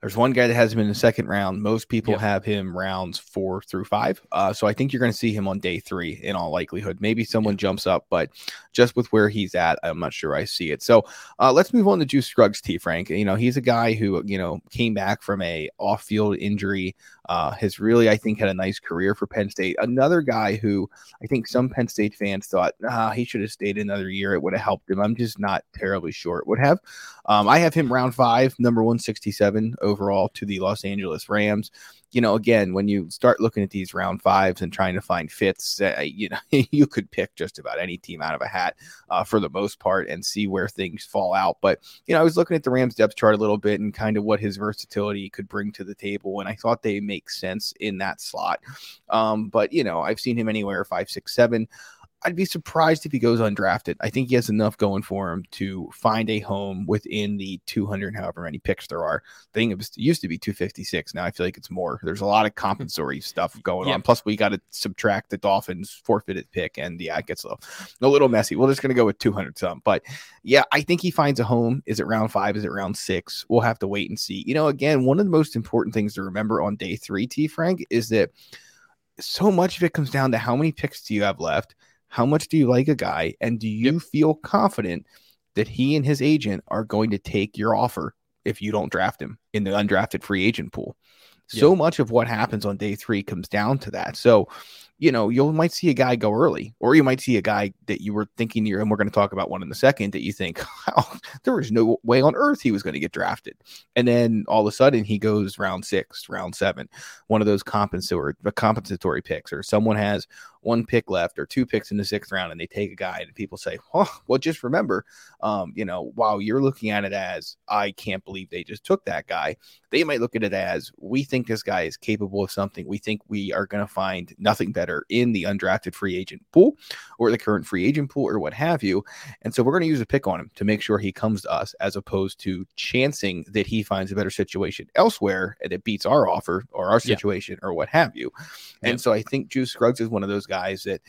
there's one guy that has him in the second round. Most people Yep. have him rounds four through five. Uh, so i think you're going to see him on day three in all likelihood. Maybe someone jumps up but just with where he's at i'm not sure i see it. So uh, let's move on to juice scruggs t frank. You know he's a guy who you know came back from a off-field injury uh, has really, I think, had a nice career for Penn State. Another guy who I think some Penn State fans thought, ah, he should have stayed another year. It would have helped him. I'm just not terribly sure it would have. Um, I have him round five, number 167 overall to the Los Angeles Rams. You know, again, when you start looking at these round fives and trying to find fits, uh, you know, you could pick just about any team out of a hat uh, for the most part and see where things fall out. But you know, I was looking at the Rams depth chart a little bit and kind of what his versatility could bring to the table, and I thought they make sense in that slot. Um, but you know, I've seen him anywhere five, six, seven. I'd be surprised if he goes undrafted. I think he has enough going for him to find a home within the 200, however many picks there are. I think it, was, it used to be 256. Now I feel like it's more. There's a lot of hmm. compensatory stuff going on. Plus, we got to subtract the Dolphins forfeited pick, and yeah, it gets a little, a little messy. We're just going to go with 200 some. But yeah, I think he finds a home. Is it round five? Is it round six? We'll have to wait and see. You know, again, one of the most important things to remember on day three, T. Frank, is that so much of it comes down to how many picks do you have left? How much do you like a guy? And do you yep. feel confident that he and his agent are going to take your offer if you don't draft him in the undrafted free agent pool? So much of what happens on day three comes down to that. So you know, you might see a guy go early, or you might see a guy that you were thinking you're, and we're going to talk about one in a second that you think, oh, there was no way on earth he was going to get drafted. And then all of a sudden he goes round six, round seven, one of those compensatory, compensatory picks, or someone has one pick left or two picks in the sixth round and they take a guy and people say, oh, well, just remember, um, you know, while you're looking at it as, I can't believe they just took that guy, they might look at it as, we think this guy is capable of something. We think we are going to find nothing better in the undrafted free agent pool or the current free agent pool or what have you. And so we're going to use a pick on him to make sure he comes to us as opposed to chancing that he finds a better situation elsewhere that beats our offer or our situation yeah. or what have you. And yeah. so I think Juice Scruggs is one of those guys that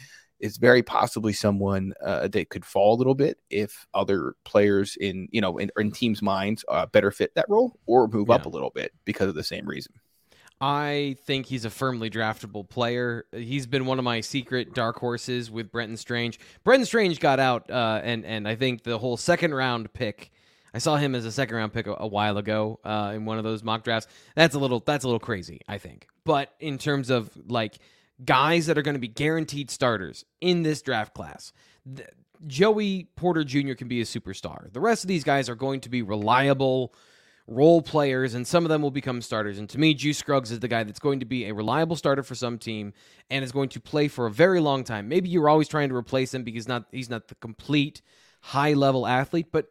is very possibly someone uh, that could fall a little bit if other players in you know in, in teams' minds uh, better fit that role or move yeah. up a little bit because of the same reason. I think he's a firmly draftable player. He's been one of my secret dark horses with Brenton Strange. Brenton Strange got out, uh, and and I think the whole second round pick. I saw him as a second round pick a, a while ago uh, in one of those mock drafts. That's a little that's a little crazy, I think. But in terms of like guys that are going to be guaranteed starters in this draft class. The, Joey Porter Jr. can be a superstar. The rest of these guys are going to be reliable role players, and some of them will become starters. And to me, Juice Scruggs is the guy that's going to be a reliable starter for some team and is going to play for a very long time. Maybe you're always trying to replace him because not he's not the complete high level athlete, but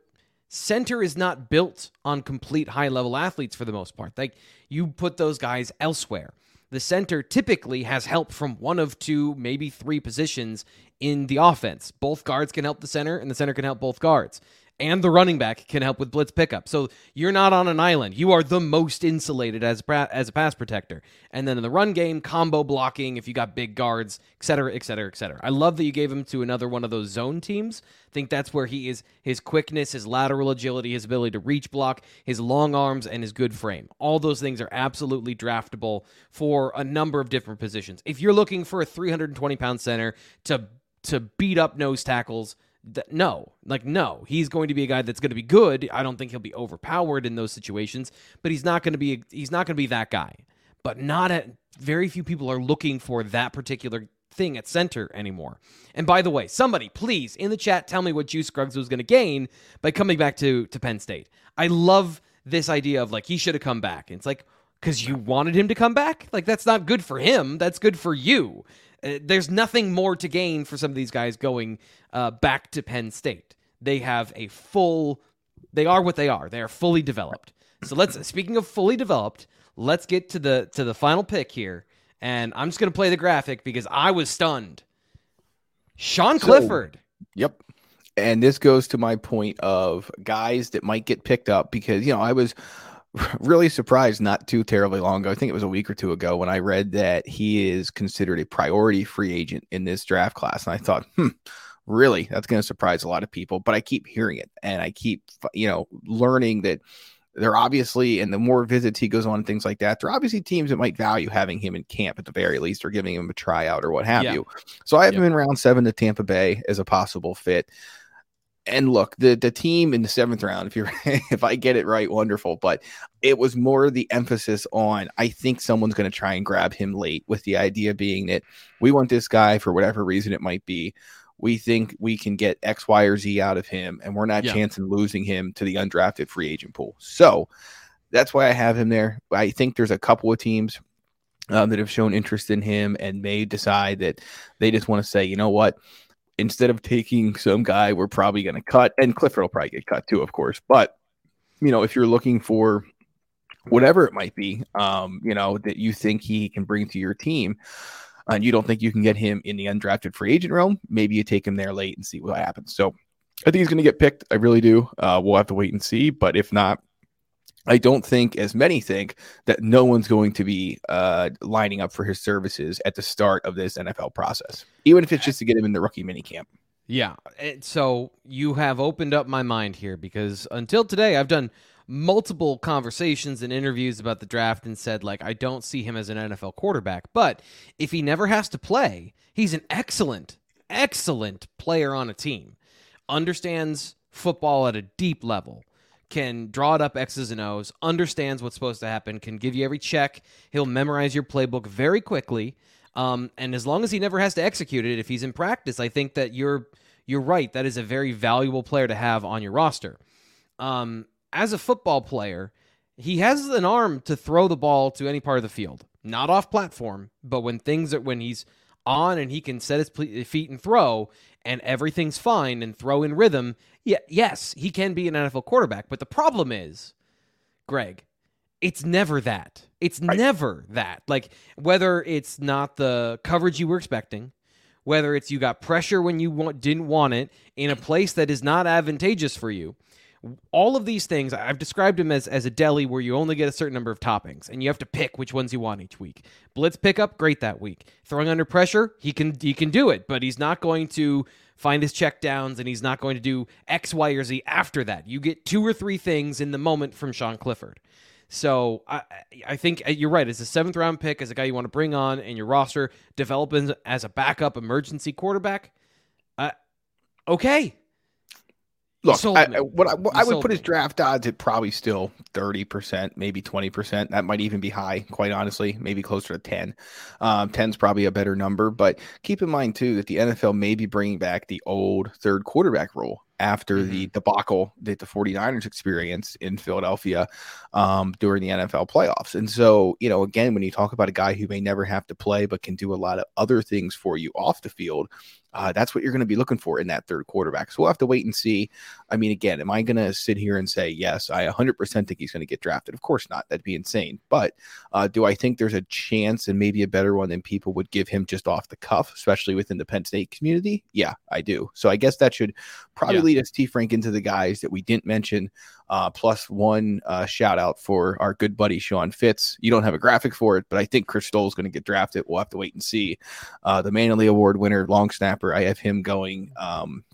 center is not built on complete high level athletes for the most part. Like you put those guys elsewhere the center typically has help from one of two, maybe three positions in the offense. Both guards can help the center, and the center can help both guards and the running back can help with blitz pickup. So you're not on an island. You are the most insulated as as a pass protector. And then in the run game, combo blocking if you got big guards, et cetera, et cetera, et cetera. I love that you gave him to another one of those zone teams. I think that's where he is his quickness, his lateral agility, his ability to reach block, his long arms, and his good frame. All those things are absolutely draftable for a number of different positions. If you're looking for a 320 pound center to to beat up nose tackles Th- no, like no, he's going to be a guy that's going to be good. I don't think he'll be overpowered in those situations, but he's not going to be he's not going to be that guy. But not at very few people are looking for that particular thing at center anymore. And by the way, somebody please in the chat tell me what Juice Scruggs was going to gain by coming back to to Penn State. I love this idea of like he should have come back. And it's like because you wanted him to come back. Like that's not good for him. That's good for you. Uh, there's nothing more to gain for some of these guys going uh, back to Penn State. They have a full. They are what they are. They are fully developed. So let's. Speaking of fully developed, let's get to the to the final pick here, and I'm just going to play the graphic because I was stunned. Sean Clifford. So, yep. And this goes to my point of guys that might get picked up because you know I was really surprised not too terribly long ago. I think it was a week or two ago when I read that he is considered a priority free agent in this draft class. And I thought, hmm, really, that's going to surprise a lot of people. But I keep hearing it and I keep, you know, learning that they're obviously, and the more visits he goes on and things like that, they're obviously teams that might value having him in camp at the very least or giving him a tryout or what have yeah. you. So I have him in round seven to Tampa Bay as a possible fit and look, the the team in the seventh round, if you if I get it right, wonderful. But it was more the emphasis on I think someone's going to try and grab him late, with the idea being that we want this guy for whatever reason it might be. We think we can get X, Y, or Z out of him, and we're not yeah. chancing losing him to the undrafted free agent pool. So that's why I have him there. I think there's a couple of teams um, that have shown interest in him and may decide that they just want to say, you know what, instead of taking some guy we're probably going to cut, and Clifford will probably get cut too, of course. But you know, if you're looking for whatever it might be, um, you know, that you think he can bring to your team, and you don't think you can get him in the undrafted free agent realm, maybe you take him there late and see what happens. So I think he's going to get picked. I really do. Uh, we'll have to wait and see. But if not, I don't think, as many think, that no one's going to be uh, lining up for his services at the start of this NFL process, even if it's just to get him in the rookie minicamp. Yeah. So you have opened up my mind here because until today, I've done multiple conversations and interviews about the draft and said, like, I don't see him as an NFL quarterback. But if he never has to play, he's an excellent, excellent player on a team, understands football at a deep level can draw it up X's and O's, understands what's supposed to happen, can give you every check. He'll memorize your playbook very quickly. Um, and as long as he never has to execute it, if he's in practice, I think that you're you're right. That is a very valuable player to have on your roster. Um, as a football player, he has an arm to throw the ball to any part of the field, not off platform, but when things are when he's on and he can set his feet and throw, and everything's fine and throw in rhythm, yeah, yes, he can be an NFL quarterback. But the problem is, Greg, it's never that. It's right. never that. Like whether it's not the coverage you were expecting, whether it's you got pressure when you want, didn't want it in a place that is not advantageous for you. All of these things, I've described them as, as a deli where you only get a certain number of toppings and you have to pick which ones you want each week. Blitz pickup, great that week. Throwing under pressure, he can he can do it, but he's not going to find his check downs and he's not going to do X, Y, or Z after that. You get two or three things in the moment from Sean Clifford. So I, I think uh, you're right. As a seventh round pick, as a guy you want to bring on in your roster, developing as a backup emergency quarterback. Uh, okay, Look, I, what I, what I would put me. his draft odds at probably still 30%, maybe 20%. That might even be high, quite honestly, maybe closer to 10. Um, 10 is probably a better number. But keep in mind, too, that the NFL may be bringing back the old third quarterback rule after mm-hmm. the debacle that the 49ers experienced in Philadelphia um, during the NFL playoffs. And so, you know, again, when you talk about a guy who may never have to play but can do a lot of other things for you off the field, uh, that's what you're going to be looking for in that third quarterback. So we'll have to wait and see. I mean, again, am I going to sit here and say, yes, I 100% think he's going to get drafted? Of course not. That'd be insane. But uh, do I think there's a chance and maybe a better one than people would give him just off the cuff, especially within the Penn State community? Yeah, I do. So I guess that should probably yeah. lead us, T. Frank, into the guys that we didn't mention. Uh, plus one uh, shout out for our good buddy Sean Fitz. You don't have a graphic for it, but I think Chris Stoll is going to get drafted. We'll have to wait and see. Uh, the Mannelly Award winner, long snapper. I have him going um,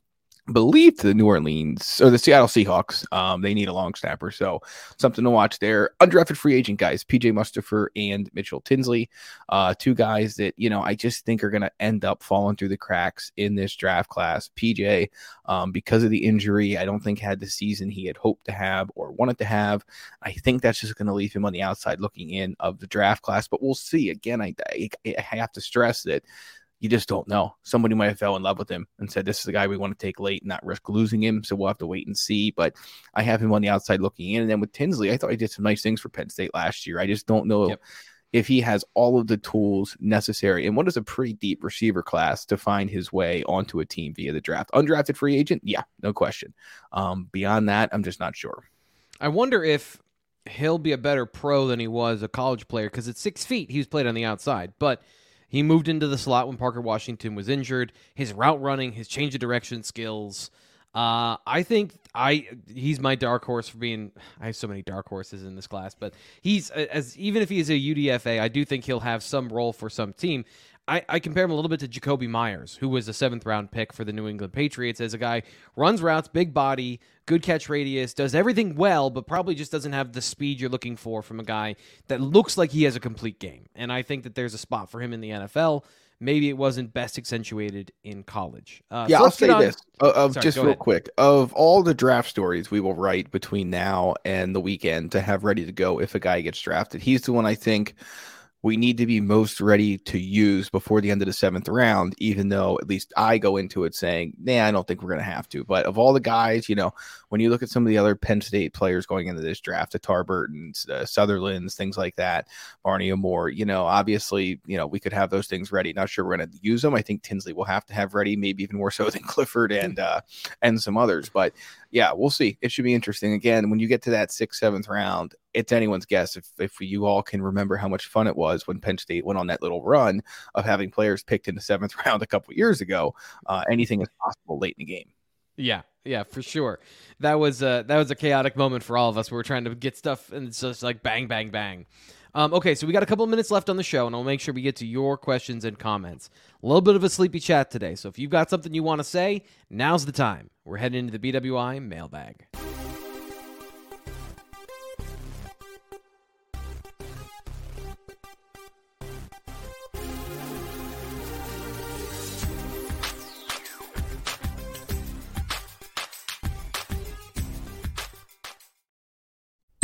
believe to the New Orleans or the Seattle Seahawks. Um, they need a long snapper, so something to watch there. Undrafted free agent guys, PJ Mustipher and Mitchell Tinsley, uh, two guys that you know I just think are going to end up falling through the cracks in this draft class. PJ, um, because of the injury, I don't think had the season he had hoped to have or wanted to have. I think that's just going to leave him on the outside looking in of the draft class, but we'll see. Again, I, I, I have to stress that you just don't know. Somebody might have fell in love with him and said, This is the guy we want to take late and not risk losing him. So we'll have to wait and see. But I have him on the outside looking in. And then with Tinsley, I thought he did some nice things for Penn State last year. I just don't know yep. if he has all of the tools necessary. And what is a pretty deep receiver class to find his way onto a team via the draft? Undrafted free agent? Yeah, no question. Um, beyond that, I'm just not sure. I wonder if he'll be a better pro than he was a college player because at six feet, he was played on the outside. But he moved into the slot when Parker Washington was injured. His route running, his change of direction skills. Uh, I think I he's my dark horse for being. I have so many dark horses in this class, but he's as even if he's a UDFA, I do think he'll have some role for some team. I, I compare him a little bit to Jakobi Meyers, who was a seventh round pick for the New England Patriots as a guy runs routes, big body, good catch radius, does everything well, but probably just doesn't have the speed you're looking for from a guy that looks like he has a complete game. And I think that there's a spot for him in the NFL. Maybe it wasn't best accentuated in college. Uh, yeah, so I'll say on... this uh, of Sorry, just real ahead. quick of all the draft stories we will write between now and the weekend to have ready to go if a guy gets drafted. He's the one I think we need to be most ready to use before the end of the seventh round, even though at least I go into it saying, nah, I don't think we're going to have to. But of all the guys, you know, when you look at some of the other Penn State players going into this draft, the Tarburtons, uh, Sutherlands, things like that, Barney Amor, you know, obviously, you know, we could have those things ready. Not sure we're going to use them. I think Tinsley will have to have ready, maybe even more so than Clifford and, uh, and some others. But yeah, we'll see. It should be interesting. Again, when you get to that sixth, seventh round, it's anyone's guess if if you all can remember how much fun it was when Penn State went on that little run of having players picked in the seventh round a couple years ago. Uh, anything is possible late in the game. Yeah, yeah, for sure. That was a that was a chaotic moment for all of us. We were trying to get stuff, and it's just like bang, bang, bang. Um, okay, so we got a couple minutes left on the show, and I'll make sure we get to your questions and comments. A little bit of a sleepy chat today, so if you've got something you want to say, now's the time. We're heading into the BWI mailbag.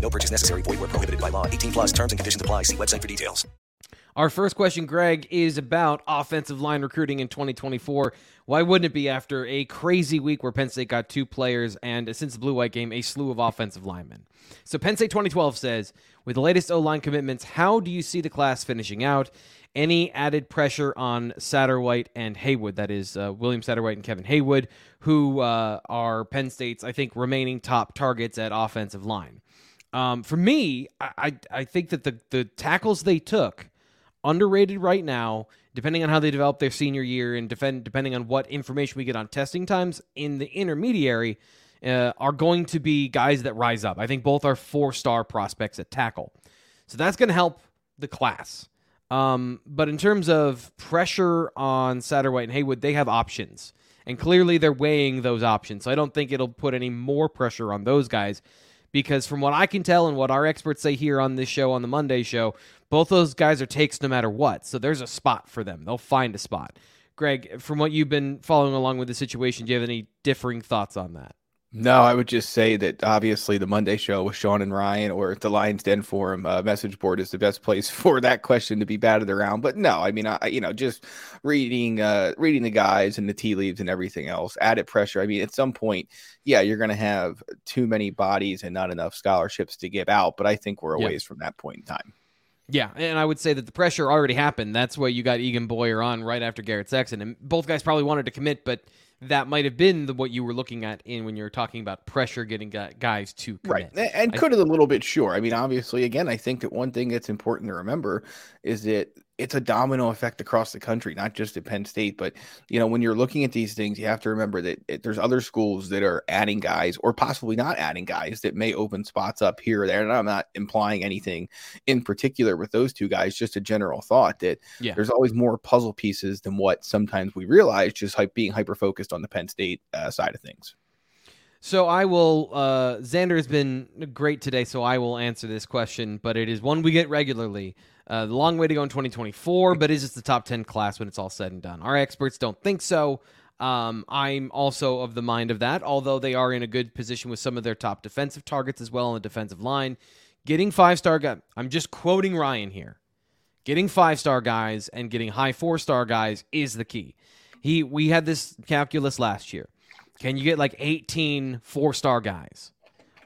No purchase necessary. Void where prohibited by law. 18 plus terms and conditions apply. See website for details. Our first question, Greg, is about offensive line recruiting in 2024. Why wouldn't it be after a crazy week where Penn State got two players and, since the Blue White game, a slew of offensive linemen? So, Penn State 2012 says, with the latest O line commitments, how do you see the class finishing out? Any added pressure on Satterwhite and Heywood? That is uh, William Satterwhite and Kevin Heywood, who uh, are Penn State's, I think, remaining top targets at offensive line. Um, for me, I, I, I think that the the tackles they took underrated right now. Depending on how they develop their senior year and defend, depending on what information we get on testing times in the intermediary, uh, are going to be guys that rise up. I think both are four star prospects at tackle, so that's going to help the class. Um, but in terms of pressure on Satterwhite and Heywood, they have options, and clearly they're weighing those options. So I don't think it'll put any more pressure on those guys because from what I can tell and what our experts say here on this show on the Monday show, both those guys are takes no matter what. So there's a spot for them. They'll find a spot. Greg, from what you've been following along with the situation, do you have any differing thoughts on that? No, I would just say that obviously the Monday show with Sean and Ryan or the Lions Den Forum uh, message board is the best place for that question to be batted around. But no, I mean, I you know just reading uh, reading the guys and the tea leaves and everything else, added pressure. I mean, at some point, yeah, you're going to have too many bodies and not enough scholarships to give out. But I think we're a Yeah. ways from that point in time. Yeah, and I would say that the pressure already happened. That's why you got Egan Boyer on right after Garrett Sexton, and both guys probably wanted to commit, but that might have been the, what you were looking at in when you were talking about pressure getting guys to commit. Right. And could have a little bit sure. I mean, obviously, again, I think that one thing that's important to remember is that it's a domino effect across the country, not just at Penn State. But, you know, when you're looking at these things, you have to remember that it, there's other schools that are adding guys or possibly not adding guys that may open spots up here or there. And I'm not implying anything in particular with those two guys, just a general thought that Yeah. there's always more puzzle pieces than what sometimes we realize just being hyper focused on the Penn State uh, side of things. So I will. Uh, Xander has been great today, so I will answer this question. But it is one we get regularly. Uh, long way to go in 2024, but is it the top 10 class when it's all said and done? Our experts don't think so. Um, I'm also of the mind of that, although they are in a good position with some of their top defensive targets as well on the defensive line. Getting five star guy. I'm just quoting Ryan here. Getting five star guys and getting high four star guys is the key. He we had this calculus last year. Can you get like 18 four star guys?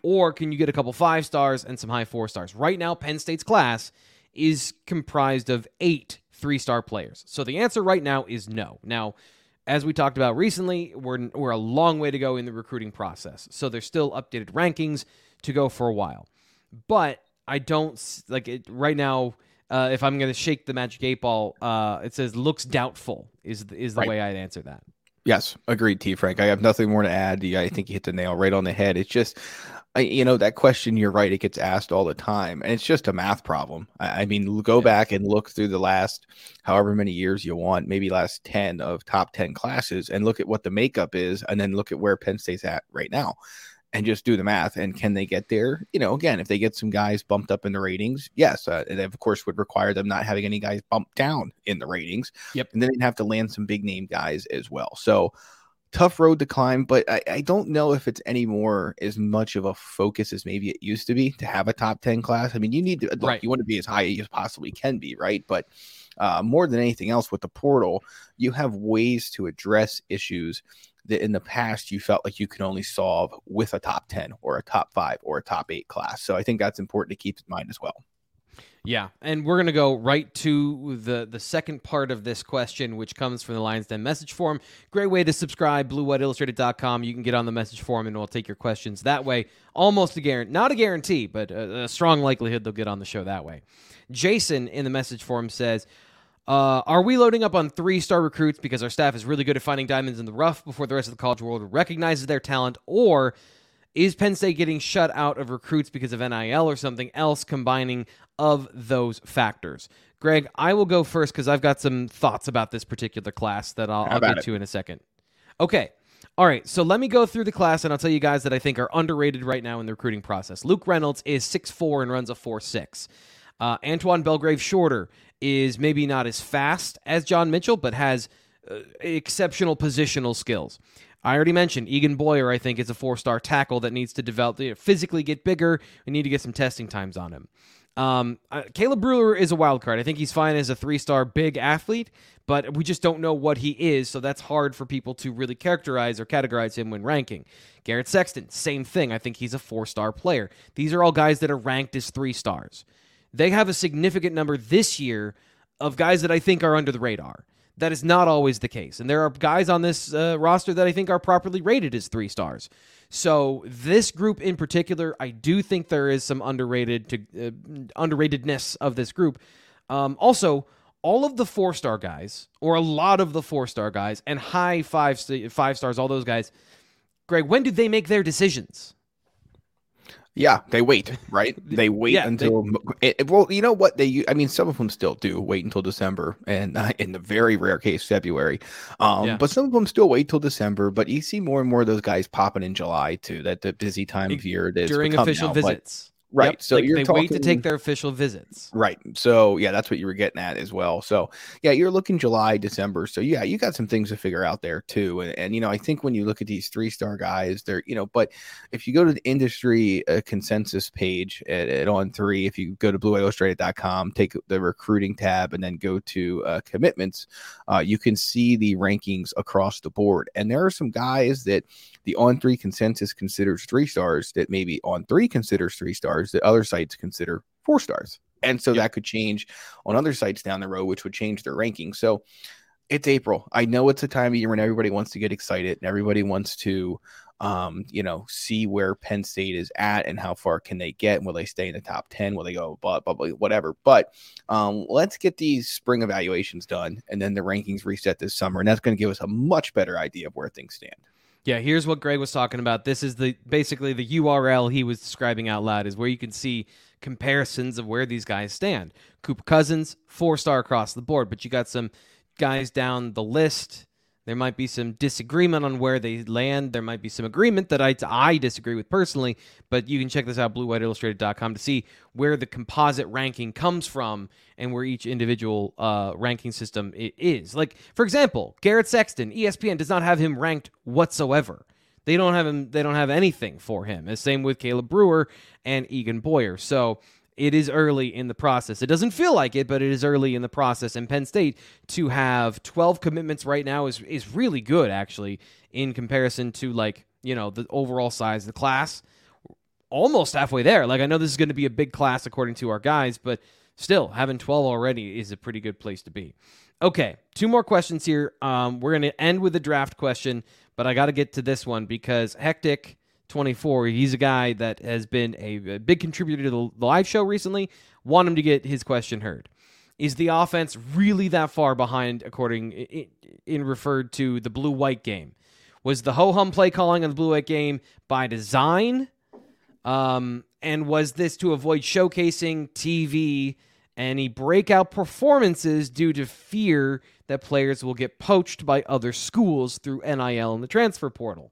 Or can you get a couple five stars and some high four stars? Right now, Penn State's class is comprised of eight three star players. So the answer right now is no. Now, as we talked about recently, we're, we're a long way to go in the recruiting process. So there's still updated rankings to go for a while. But I don't like it right now. Uh, if I'm going to shake the magic eight ball, uh, it says looks doubtful is the, is the Right. way I'd answer that. Yes, agreed, T. Frank. I have nothing more to add. I think you hit the nail right on the head. It's just, I, you know that question. You're right; it gets asked all the time, and it's just a math problem. I, I mean, go yeah. back and look through the last however many years you want, maybe last ten of top ten classes, and look at what the makeup is, and then look at where Penn State's at right now, and just do the math. And can they get there? You know, again, if they get some guys bumped up in the ratings, yes, uh, it of course would require them not having any guys bumped down in the ratings. Yep, and then they'd have to land some big name guys as well. So tough road to climb, but I, I, don't know if it's anymore as much of a focus as maybe it used to be to have a top 10 class. I mean, you need to, look, right. you want to be as high as possibly can be, right? But uh, more than anything else with the portal, you have ways to address issues that in the past you felt like you could only solve with a top 10 or a top five or a top eight class. So I think that's important to keep in mind as well. Yeah, and we're gonna go right to the the second part of this question, which comes from the Lions Den message form. Great way to subscribe, bluewhiteillustrated.com. You can get on the message form, and we'll take your questions that way. Almost a guarantee, not a guarantee, but a, a strong likelihood they'll get on the show that way. Jason in the message forum says. Uh, are we loading up on three star recruits because our staff is really good at finding diamonds in the rough before the rest of the college world recognizes their talent? Or is Penn State getting shut out of recruits because of NIL or something else combining of those factors. Greg, I will go first because I've got some thoughts about this particular class that I'll, I'll get it? to in a second. Okay. All right, so let me go through the class and I'll tell you guys that I think are underrated right now in the recruiting process. Luke Reynolds is 6'4 and runs a 4'6. Uh, Antoine Belgrave Shorter is maybe not as fast as John Mitchell, but has uh, exceptional positional skills. I already mentioned Egan Boyer, I think, is a four star tackle that needs to develop, you know, physically get bigger. We need to get some testing times on him. Um, uh, Caleb Brewer is a wild card. I think he's fine as a three star big athlete, but we just don't know what he is, so that's hard for people to really characterize or categorize him when ranking. Garrett Sexton, same thing. I think he's a four star player. These are all guys that are ranked as three stars. They have a significant number this year of guys that I think are under the radar. That is not always the case. And there are guys on this uh, roster that I think are properly rated as three stars. So this group in particular, I do think there is some underrated to uh, underratedness of this group. Um, also, all of the four star guys, or a lot of the four star guys, and high five five stars, all those guys. Greg, when do they make their decisions? Yeah, they wait, right? They wait yeah, until they, it, well, you know what they I mean some of them still do wait until December and uh, in the very rare case February. Um yeah. but some of them still wait till December, but you see more and more of those guys popping in July too. That the busy time of year during official now, visits. Right. Yep. So like you're they talking, wait to take their official visits. Right. So yeah, that's what you were getting at as well. So yeah, you're looking July, December. So yeah, you got some things to figure out there too. And, and you know, I think when you look at these three star guys, they're you know, but if you go to the industry uh, consensus page at, at, On3, if you go to blueillustrated.com, take the recruiting tab, and then go to uh, commitments, uh, you can see the rankings across the board. And there are some guys that the On3 consensus considers three stars that maybe On3 considers three stars that other sites consider four stars. And so yep. that could change on other sites down the road, which would change their ranking. So it's April. I know it's a time of year when everybody wants to get excited and everybody wants to, um, you know, see where Penn State is at and how far can they get. And will they stay in the top 10? Will they go above, whatever? But um, let's get these spring evaluations done and then the rankings reset this summer. And that's going to give us a much better idea of where things stand. Yeah, here's what Greg was talking about. This is the basically the URL he was describing out loud is where you can see comparisons of where these guys stand. Cooper Cousins, four star across the board, but you got some guys down the list there might be some disagreement on where they land. There might be some agreement that I, I disagree with personally, but you can check this out, bluewhiteillustrated.com, to see where the composite ranking comes from and where each individual uh, ranking system is. Like, for example, Garrett Sexton, ESPN does not have him ranked whatsoever. They don't have him. They don't have anything for him. The same with Caleb Brewer and Egan Boyer. So it is early in the process. It doesn't feel like it, but it is early in the process. And Penn State to have 12 commitments right now is is really good actually in comparison to like, you know, the overall size of the class. Almost halfway there. Like I know this is going to be a big class according to our guys, but still having 12 already is a pretty good place to be. Okay, two more questions here. Um, we're going to end with a draft question, but I got to get to this one because Hectic 24. He's a guy that has been a, a big contributor to the live show recently. Want him to get his question heard. Is the offense really that far behind, according in, in referred to the blue white game? Was the ho hum play calling on the blue white game by design? Um, and was this to avoid showcasing TV any breakout performances due to fear that players will get poached by other schools through NIL and the transfer portal?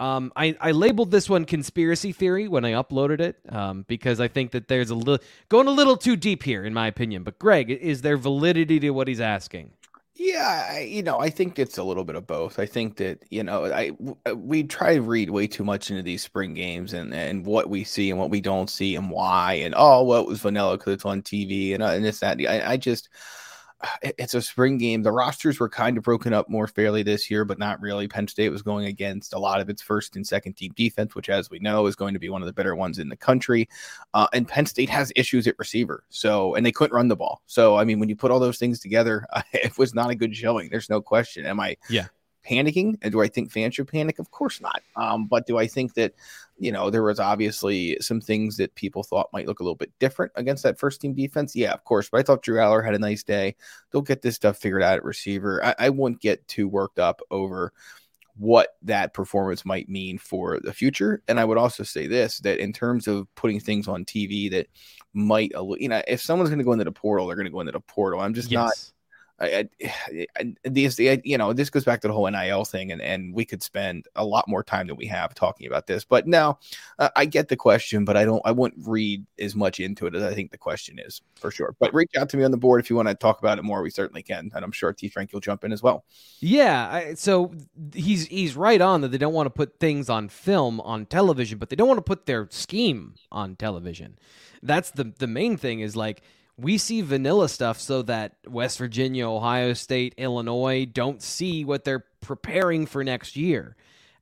Um, I, I labeled this one conspiracy theory when I uploaded it um, because I think that there's a little going a little too deep here, in my opinion. But Greg, is there validity to what he's asking? Yeah, I, you know, I think it's a little bit of both. I think that you know, I uh, we try to read way too much into these spring games and and what we see and what we don't see and why and oh, well, it was vanilla because it's on TV and uh, and this that. I, I just it's a spring game. The rosters were kind of broken up more fairly this year, but not really. Penn State was going against a lot of its first and second team defense, which, as we know, is going to be one of the better ones in the country. Uh, and Penn State has issues at receiver. So, and they couldn't run the ball. So, I mean, when you put all those things together, uh, it was not a good showing. There's no question. Am I? Yeah panicking. And do I think fans should panic? Of course not. Um, but do I think that, you know, there was obviously some things that people thought might look a little bit different against that first team defense? Yeah, of course. But I thought Drew Allar had a nice day. They'll get this stuff figured out at receiver. I, I wouldn't get too worked up over what that performance might mean for the future. And I would also say this that in terms of putting things on TV that might, you know, if someone's going to go into the portal, they're going to go into the portal. I'm just yes. not I, I, these, you know, this goes back to the whole NIL thing, and, and we could spend a lot more time than we have talking about this. But now, uh, I get the question, but I don't, I wouldn't read as much into it as I think the question is for sure. But reach out to me on the board if you want to talk about it more. We certainly can, and I'm sure T Frank will jump in as well. Yeah, I, so he's he's right on that they don't want to put things on film on television, but they don't want to put their scheme on television. That's the the main thing is like we see vanilla stuff so that West Virginia, Ohio State, Illinois don't see what they're preparing for next year.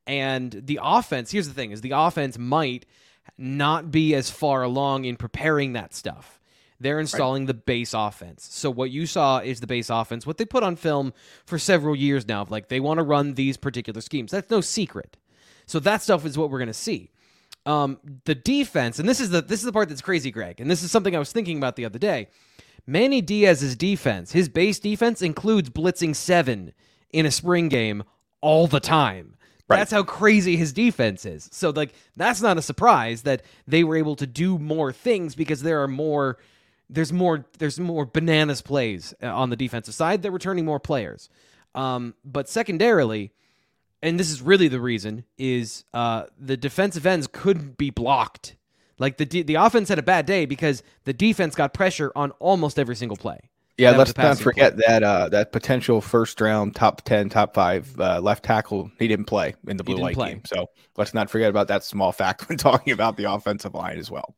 And the offense, here's the thing is the offense might not be as far along in preparing that stuff. They're installing right. the base offense. So what you saw is the base offense, what they put on film for several years now, like they want to run these particular schemes. That's no secret. So that stuff is what we're going to see. Um, the defense, and this is the this is the part that's crazy, Greg, and this is something I was thinking about the other day. Manny Diaz's defense, his base defense includes blitzing seven in a spring game all the time. Right. That's how crazy his defense is. So like that's not a surprise that they were able to do more things because there are more there's more there's more bananas plays uh, on the defensive side. They're returning more players. Um, but secondarily, and this is really the reason, is uh, the defensive ends couldn't be blocked. Like the the offense had a bad day because the defense got pressure on almost every single play. Yeah, let's not forget play. that uh, that potential first round top ten, top five uh, left tackle he didn't play in the blue white game. So let's not forget about that small fact when talking about the offensive line as well.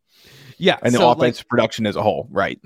Yeah, and the so offensive like, production as a whole, right?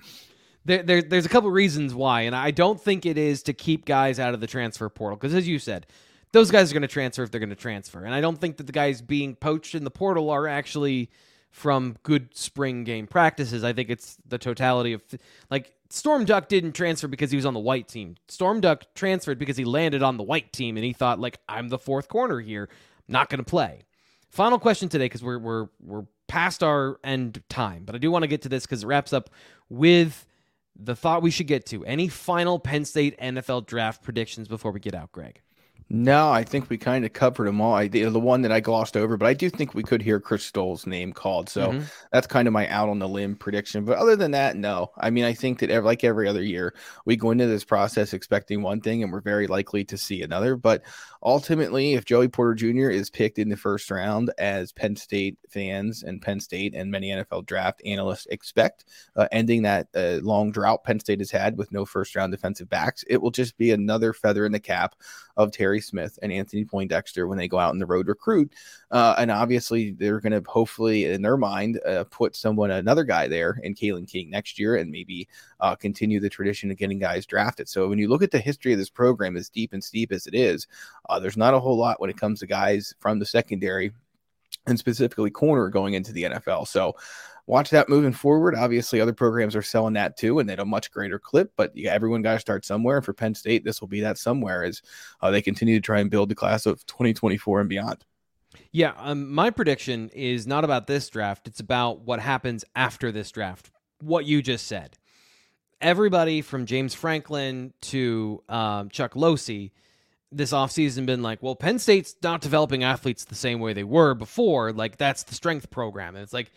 There, there, there's a couple reasons why, and I don't think it is to keep guys out of the transfer portal because, as you said, those guys are going to transfer if they're going to transfer. And I don't think that the guys being poached in the portal are actually from good spring game practices. I think it's the totality of like Storm Duck didn't transfer because he was on the white team. Storm Duck transferred because he landed on the white team and he thought like I'm the fourth corner here, not going to play. Final question today because we're we're we're past our end time, but I do want to get to this because it wraps up with the thought we should get to. Any final Penn State NFL draft predictions before we get out, Greg? No, I think we kind of covered them all. I the one that I glossed over, but I do think we could hear Chris Stoll's name called. So mm-hmm. that's kind of my out on the limb prediction. But other than that, no. I mean, I think that every, like every other year, we go into this process expecting one thing, and we're very likely to see another. But ultimately, if Joey Porter Jr. is picked in the first round, as Penn State fans and Penn State and many NFL draft analysts expect, uh, ending that uh, long drought Penn State has had with no first round defensive backs, it will just be another feather in the cap of Terry Smith and Anthony Poindexter when they go out in the road recruit. Uh, and obviously, they're going to hopefully, in their mind, uh, put someone, another guy there in Kalen King next year and maybe uh, continue the tradition of getting guys drafted. So when you look at the history of this program, as deep and steep as it is, uh, there's not a whole lot when it comes to guys from the secondary and specifically corner going into the NFL. So watch that moving forward. Obviously, other programs are selling that too, and at a much greater clip. But yeah, everyone got to start somewhere. And for Penn State, this will be that somewhere as uh, they continue to try and build the class of 2024 and beyond. Yeah, um, my prediction is not about this draft. It's about what happens after this draft. What you just said. Everybody from James Franklin to um, Chuck Losey, this offseason been like, well, Penn State's not developing athletes the same way they were before. Like, that's the strength program. And it's like,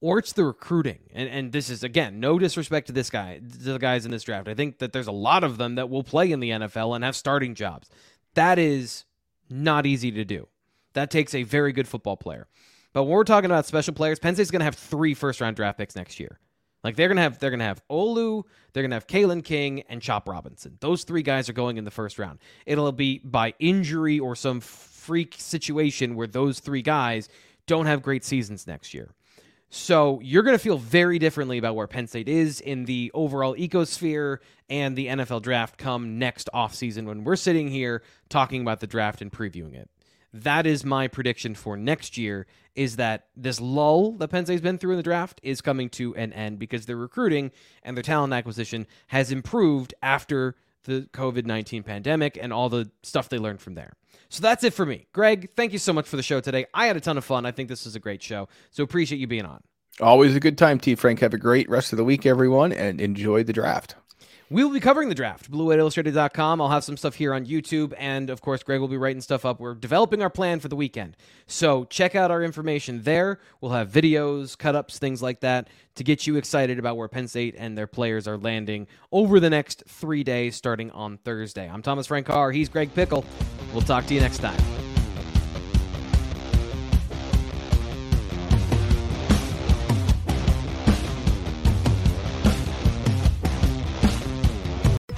or it's the recruiting. And and this is again, no disrespect to this guy, to the guys in this draft. I think that there's a lot of them that will play in the NFL and have starting jobs. That is not easy to do. That takes a very good football player. But when we're talking about special players, Penn State's going to have three first round draft picks next year. Like they're gonna have they're gonna have Olu, they're gonna have Kalen King and Chop Robinson. Those three guys are going in the first round. It'll be by injury or some freak situation where those three guys don't have great seasons next year. So you're going to feel very differently about where Penn State is in the overall ecosphere and the NFL draft come next offseason when we're sitting here talking about the draft and previewing it. That is my prediction for next year is that this lull that Penn State's been through in the draft is coming to an end because their recruiting and their talent acquisition has improved after the COVID 19 pandemic and all the stuff they learned from there. So that's it for me. Greg, thank you so much for the show today. I had a ton of fun. I think this was a great show. So appreciate you being on. Always a good time, T. Frank. Have a great rest of the week, everyone, and enjoy the draft. We will be covering the draft. BlueWhiteIllustrated.com. I'll have some stuff here on YouTube. And of course, Greg will be writing stuff up. We're developing our plan for the weekend. So check out our information there. We'll have videos, cut ups, things like that to get you excited about where Penn State and their players are landing over the next three days, starting on Thursday. I'm Thomas Frank Carr. He's Greg Pickel. We'll talk to you next time.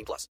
18 plus.